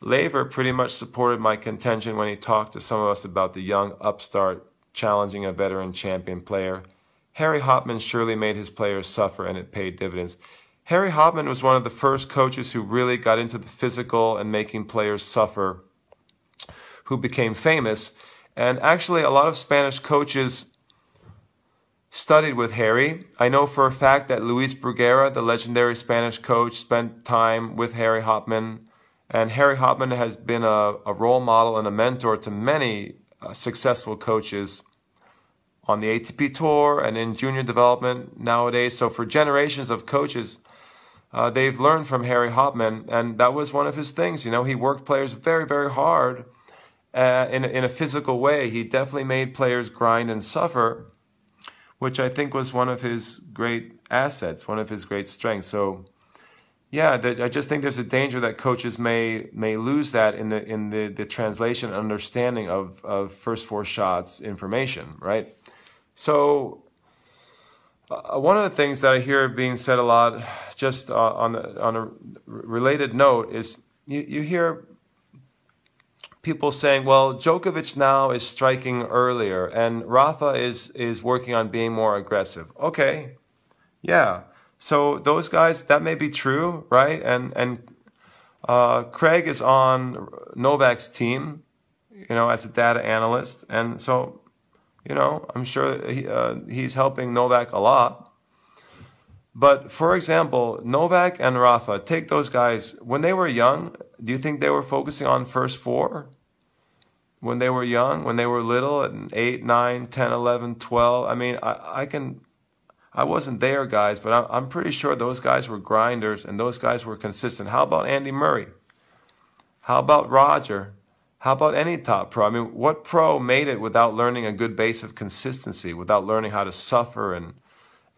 Laver pretty much supported my contention when he talked to some of us about the young upstart challenging a veteran champion player. Harry Hopman surely made his players suffer, and it paid dividends. Harry Hopman was one of the first coaches who really got into the physical and making players suffer who became famous. And actually, a lot of Spanish coaches studied with Harry. I know for a fact that Luis Bruguera, the legendary Spanish coach, spent time with Harry Hopman. And Harry Hopman has been a, a role model and a mentor to many uh, successful coaches on the ATP Tour and in junior development nowadays. So, for generations of coaches, uh, they've learned from Harry Hopman, and that was one of his things. You know, he worked players very, very hard uh, in, in a physical way. He definitely made players grind and suffer, which I think was one of his great assets, one of his great strengths. So, yeah, the, I just think there's a danger that coaches may may lose that in the in the, the translation and understanding of, of first four shots information, right? So, uh, one of the things that I hear being said a lot, just uh, on the, on a related note, is you, you hear people saying, well, Djokovic now is striking earlier and Rafa is, is working on being more aggressive. Okay. Yeah. So those guys, that may be true, right? And, and, uh, Craig is on Novak's team, you know, as a data analyst. And so, you know, I'm sure he, uh, he's helping Novak a lot. But for example, Novak and Rafa, take those guys, when they were young, do you think they were focusing on first four? When they were young, when they were little, at 8, 9, 10, 11, 12? I mean, I, I can, I wasn't there, guys, but I'm, I'm pretty sure those guys were grinders and those guys were consistent. How about Andy Murray? How about Roger? How about any top pro? I mean, what pro made it without learning a good base of consistency, without learning how to suffer and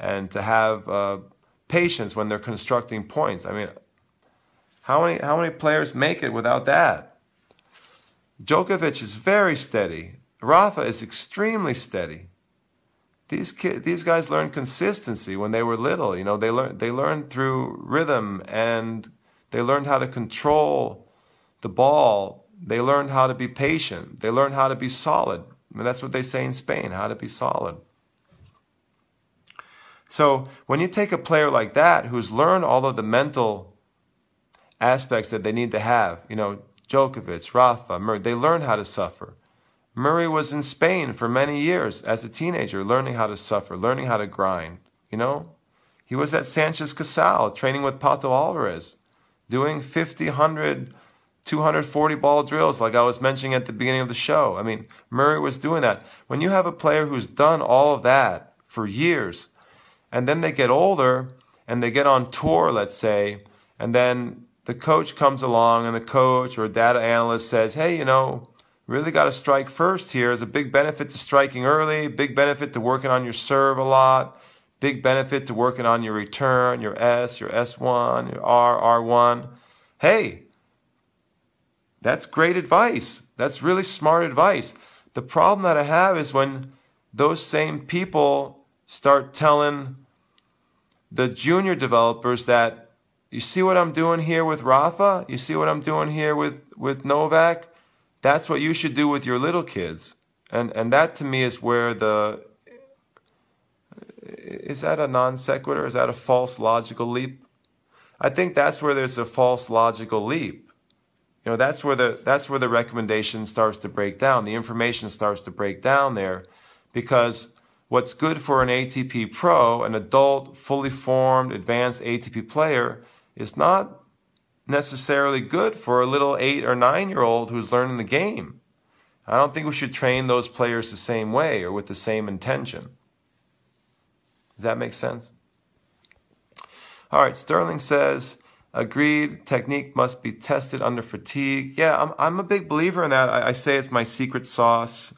and to have uh, patience when they're constructing points. I mean, how many how many players make it without that? Djokovic is very steady. Rafa is extremely steady. These kids, these guys learned consistency when they were little. You know, they learned they learned through rhythm and they learned how to control the ball. They learned how to be patient. They learned how to be solid. I mean, that's what they say in Spain, how to be solid. So when you take a player like that who's learned all of the mental aspects that they need to have, you know, Djokovic, Rafa, Murray, they learn how to suffer. Murray was in Spain for many years as a teenager, learning how to suffer, learning how to grind, you know? He was at Sanchez Casal training with Pato Alvarez, doing 50, 100, 240 ball drills like I was mentioning at the beginning of the show. I mean, Murray was doing that. When you have a player who's done all of that for years, and then they get older and they get on tour, let's say, and then the coach comes along and the coach or data analyst says, hey, you know, really got to strike first here. There's a big benefit to striking early, big benefit to working on your serve a lot, big benefit to working on your return, your S, your S1, your R, R1. Hey, that's great advice. That's really smart advice. The problem that I have is when those same people start telling the junior developers that you see what I'm doing here with Rafa? You see what I'm doing here with, with Novak? That's what you should do with your little kids. And, and that to me is where the, is that a non sequitur? Is that a false logical leap? I think that's where there's a false logical leap. You know, that's where the, that's where the recommendation starts to break down. The information starts to break down there because what's good for an ATP pro, an adult, fully formed, advanced ATP player, is not necessarily good for a little eight or nine year old who's learning the game. I don't think we should train those players the same way or with the same intention. Does that make sense? All right, Styrling says, agreed, technique must be tested under fatigue. Yeah, I'm, I'm a big believer in that. I, I say it's my secret sauce.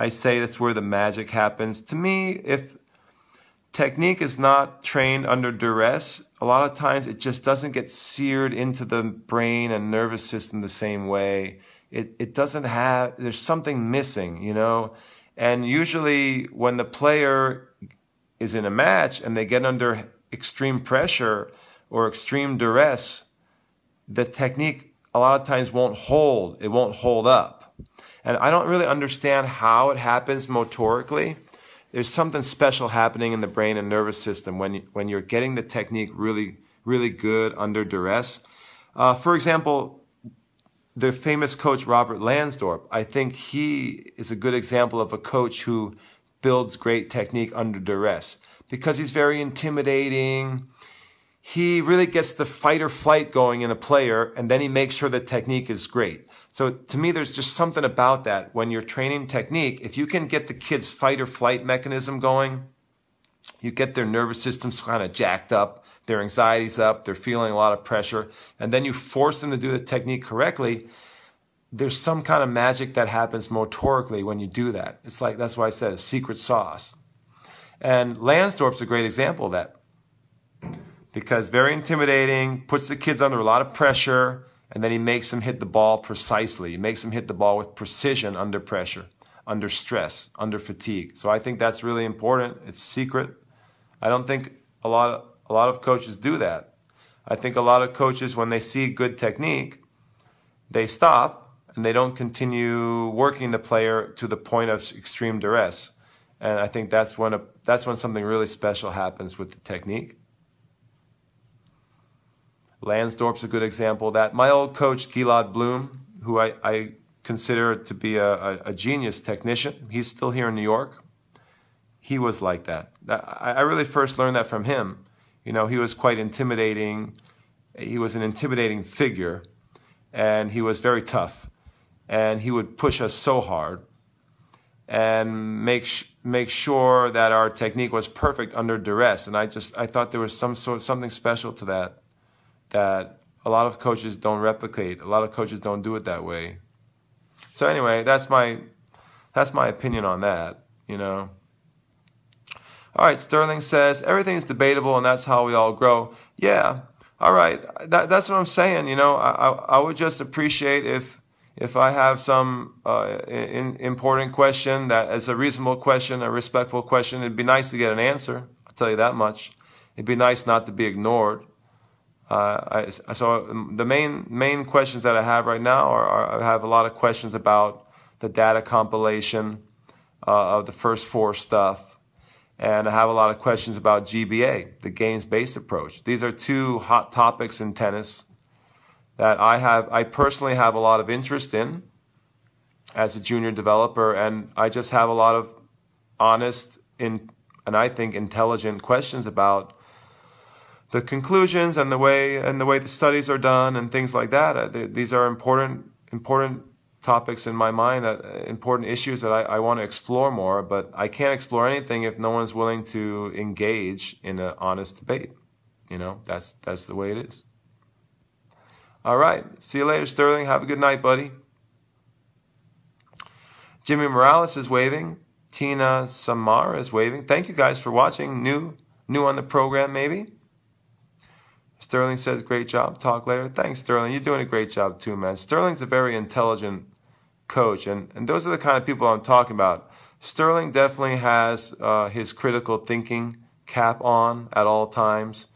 I say that's where the magic happens. To me, if technique is not trained under duress, a lot of times it just doesn't get seared into the brain and nervous system the same way. It, it doesn't have, there's something missing, you know? And usually when the player is in a match and they get under extreme pressure or extreme duress, the technique a lot of times won't hold. It won't hold up. And I don't really understand how it happens motorically. There's something special happening in the brain and nervous system when, you, when you're getting the technique really, really good under duress. Uh, for example, the famous coach Robert Lansdorp, I think he is a good example of a coach who builds great technique under duress because he's very intimidating. He really gets the fight or flight going in a player, and then he makes sure the technique is great. So to me, there's just something about that when you're training technique. If you can get the kids' fight or flight mechanism going, you get their nervous systems kind of jacked up, their anxiety's up, they're feeling a lot of pressure, and then you force them to do the technique correctly. There's some kind of magic that happens motorically when you do that. It's like that's why I said a secret sauce. And Lansdorp's a great example of that because very intimidating, puts the kids under a lot of pressure and then he makes them hit the ball precisely. He makes them hit the ball with precision under pressure, under stress, under fatigue. So I think that's really important. It's secret. I don't think a lot of a lot of coaches do that. I think a lot of coaches when they see good technique, they stop and they don't continue working the player to the point of extreme duress. And I think that's when a, that's when something really special happens with the technique. Lansdorp's a good example that. My old coach, Gilad Bloom, who I, I consider to be a, a, a, genius technician, he's still here in New York. He was like that. I, I really first learned that from him. You know, he was quite intimidating. He was an intimidating figure, and he was very tough. And he would push us so hard and make make sure that our technique was perfect under duress. And I just I thought there was some sort of something special to that that a lot of coaches don't replicate. A lot of coaches don't do it that way. So anyway, that's my that's my opinion on that, you know. All right, Styrling says everything is debatable and that's how we all grow. Yeah. All right. That, that's what I'm saying, you know. I, I, I would just appreciate if if I have some uh, in, important question that is a reasonable question, a respectful question, it'd be nice to get an answer. I'll tell you that much. It'd be nice not to be ignored. Uh, I, so the main main questions that I have right now are, are I have a lot of questions about the data compilation uh, of the first four stuff, and I have a lot of questions about GBA, the games based approach. These are two hot topics in tennis that I have I personally have a lot of interest in as a junior developer, and I just have a lot of honest in and I think intelligent questions about the conclusions and the way and the way the studies are done and things like that. Uh, these are important important topics in my mind that uh, important issues that I, I want to explore more. But I can't explore anything if no one's willing to engage in an honest debate. You know, that's that's the way it is. All right. See you later, Styrling. Have a good night, buddy. Jimmy Morales is waving. Tina Samara is waving. Thank you guys for watching. New new on the program, maybe. Styrling says, great job. Talk later. Thanks, Styrling. You're doing a great job too, man. Styrling's a very intelligent coach, and, and those are the kind of people I'm talking about. Styrling definitely has uh, his critical thinking cap on at all times,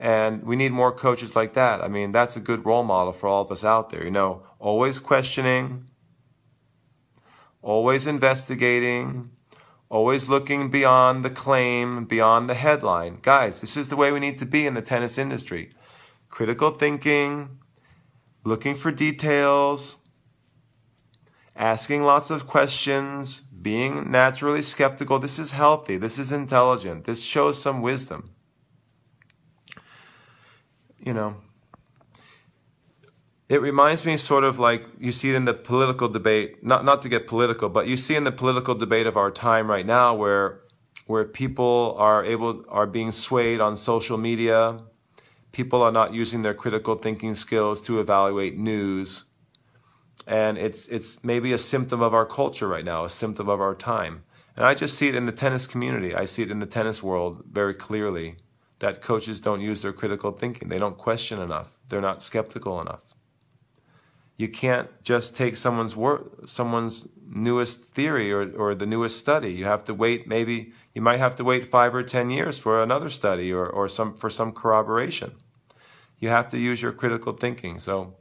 and we need more coaches like that. I mean, that's a good role model for all of us out there. You know, always questioning, always investigating, always looking beyond the claim, beyond the headline. Guys, this is the way we need to be in the tennis industry. Critical thinking, looking for details, asking lots of questions, being naturally skeptical. This is healthy. This is intelligent. This shows some wisdom. You know, it reminds me sort of like you see in the political debate, not not to get political, but you see in the political debate of our time right now where where people are able are being swayed on social media. People are not using their critical thinking skills to evaluate news. And it's it's maybe a symptom of our culture right now, a symptom of our time. And I just see it in the tennis community. I see it in the tennis world very clearly that coaches don't use their critical thinking. They don't question enough. They're not skeptical enough you can't just take someone's work, someone's newest theory or, or the newest study. You have to wait. Maybe you might have to wait five or ten years for another study or, or some for some corroboration. You have to use your critical thinking. So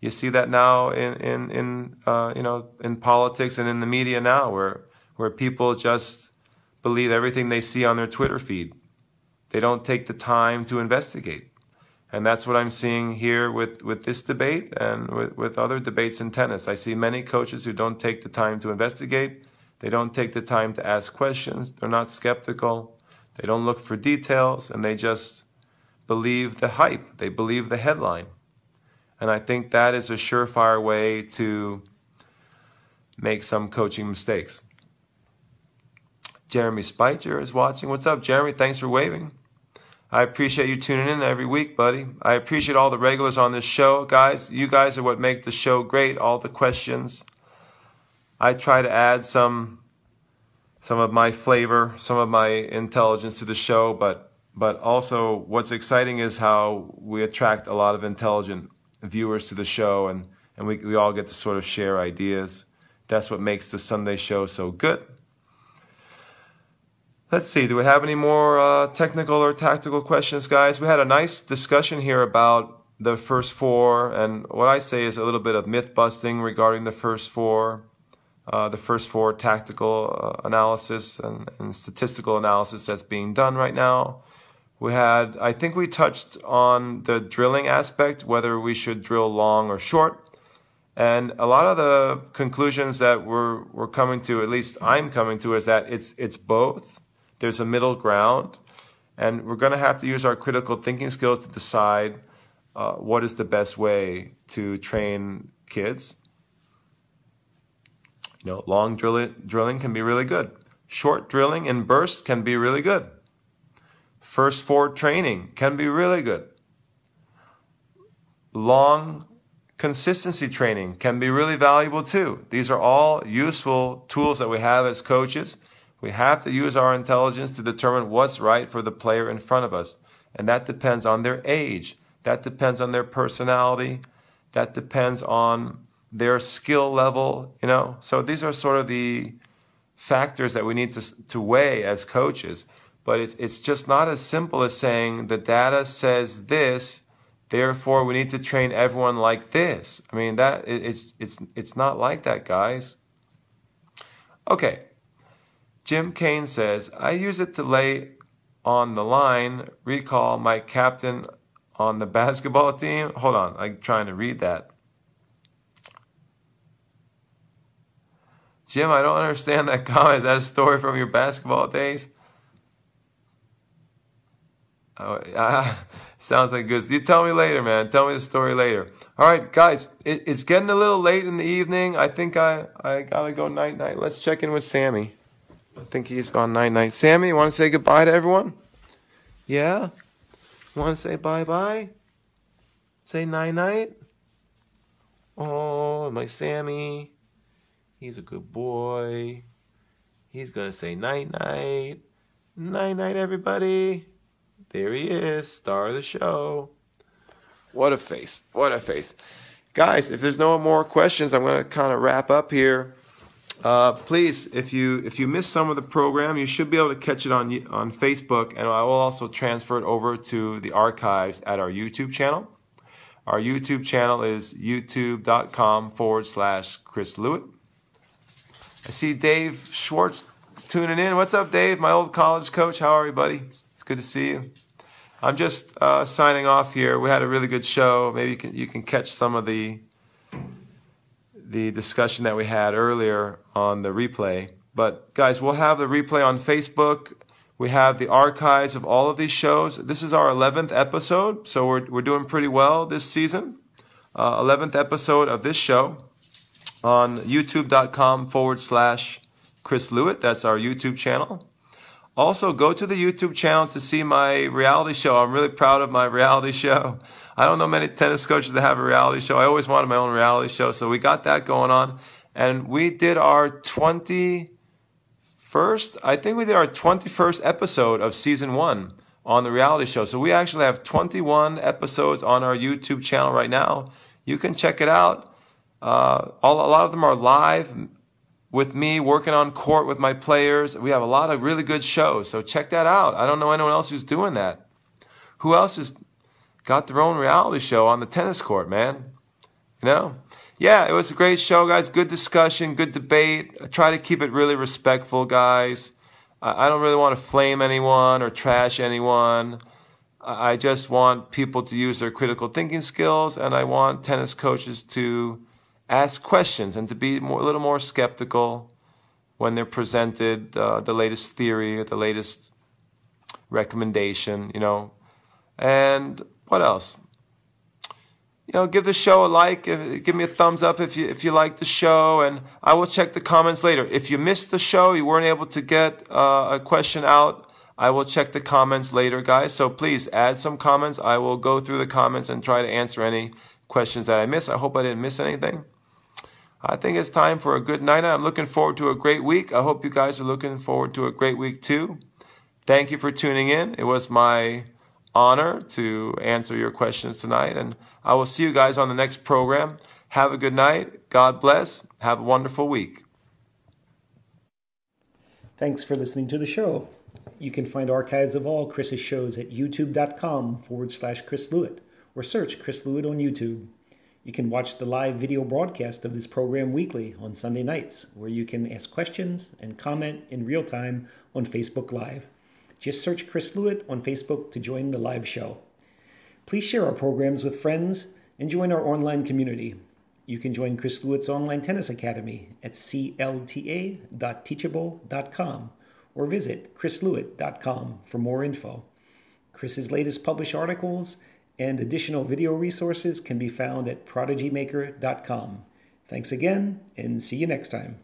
you see that now in in in uh, you know in politics and in the media now, where where people just believe everything they see on their Twitter feed. They don't take the time to investigate. And that's what I'm seeing here with, with this debate and with, with other debates in tennis. I see many coaches who don't take the time to investigate. They don't take the time to ask questions. They're not skeptical. They don't look for details and they just believe the hype. They believe the headline. And I think that is a surefire way to make some coaching mistakes. Jeremy Spitzer is watching. What's up, Jeremy? Thanks for waving. I appreciate you tuning in every week, buddy. I appreciate all the regulars on this show, guys. You guys are what make the show great. All the questions. I try to add some some of my flavor, some of my intelligence to the show, but but also what's exciting is how we attract a lot of intelligent viewers to the show and and we, we all get to sort of share ideas. That's what makes the Sunday show so good. Let's see, do we have any more uh, technical or tactical questions, guys? We had a nice discussion here about the first four, and what I say is a little bit of myth busting regarding the first four, uh, the first four tactical uh, analysis and, and, statistical analysis that's being done right now. We had, I think we touched on the drilling aspect, whether we should drill long or short. And a lot of the conclusions that we're, we're coming to, at least I'm coming to, is that it's, it's both. There's a middle ground. And we're going to have to use our critical thinking skills to decide uh, what is the best way to train kids. You know, long drill drilling can be really good. Short drilling in bursts can be really good. First four training can be really good. Long consistency training can be really valuable too. These are all useful tools that we have as coaches. We have to use our intelligence to determine what's right for the player in front of us. And that depends on their age, that depends on their personality. That depends on their skill level, you know. So these are sort of the factors that we need to, to weigh as coaches. But it's, it's just not as simple as saying the data says this, therefore we need to train everyone like this. I mean, that it's, it's, it's not like that, guys. Okay. Jim Kane says, I use it to lay on the line, recall my captain on the basketball team. Hold on, I'm trying to read that. Jim, I don't understand that comment. Is that a story from your basketball days? Oh, uh, sounds like good. You tell me later, man. Tell me the story later. All right, guys, it, it's getting a little late in the evening. I think I, I gotta go night night. Let's check in with Sammie. I think he's gone night night. Sammie, you want to say goodbye to everyone? Yeah. Want to say bye bye? Say night night? Oh, my Sammie. He's a good boy. He's going to say night night. Night night, everybody. There he is, star of the show. What a face. What a face. Guys, if there's no more questions, I'm going to kind of wrap up here. Uh, please, if you if you missed some of the program, you should be able to catch it on on Facebook, and I will also transfer it over to the archives at our YouTube channel. Our YouTube channel is youtube.com forward slash Chris Lewit. I see Dave Schwartz tuning in. What's up, Dave? My old college coach. How are you, buddy? It's good to see you. I'm just uh, signing off here. We had a really good show. Maybe you can, you can catch some of the the discussion that we had earlier on the replay. But guys, we'll have the replay on Facebook. We have the archives of all of these shows. This is our 11th episode, so we're, we're doing pretty well this season. Uh, 11th episode of this show on youtube.com forward slash Chris Lewit. That's our YouTube channel. Also, go to the YouTube channel to see my reality show. I'm really proud of my reality show. I don't know many tennis coaches that have a reality show. I always wanted my own reality show, so we got that going on. And we did our 21st, I think we did our 21st episode of season one on the reality show. So we actually have 21 episodes on our YouTube channel right now. You can check it out. Uh, all, a lot of them are live with me working on court with my players. We have a lot of really good shows. So check that out. I don't know anyone else who's doing that. Who else has got their own reality show on the tennis court, man? You know? yeah, it was a great show, guys. Good discussion, good debate. I try to keep it really respectful, guys. I don't really want to flame anyone or trash anyone. I just want people to use their critical thinking skills, and I want tennis coaches to ask questions and to be more, a little more skeptical when they're presented uh, the latest theory or the latest recommendation, you know. And what else? you know, give the show a like, give me a thumbs up if you if you like the show, and I will check the comments later. If you missed the show, you weren't able to get uh, a question out, I will check the comments later, guys. So please add some comments. I will go through the comments and try to answer any questions that I miss. I hope I didn't miss anything. I think it's time for a good night. I'm looking forward to a great week. I hope you guys are looking forward to a great week too. Thank you for tuning in. It was my honor to answer your questions tonight. And I will see you guys on the next program. Have a good night. God bless. Have a wonderful week. Thanks for listening to the show. You can find archives of all Chris's shows at youtube.com forward slash Chris Lewit or search Chris Lewit on YouTube. You can watch the live video broadcast of this program weekly on Sunday nights, where you can ask questions and comment in real time on Facebook Live. Just search Chris Lewit on Facebook to join the live show. Please share our programs with friends and join our online community. You can join Chris Lewit's online tennis academy at clta.teachable.com or visit chrislewit.com for more info. Chris's latest published articles and additional video resources can be found at prodigymaker.com. Thanks again, and see you next time.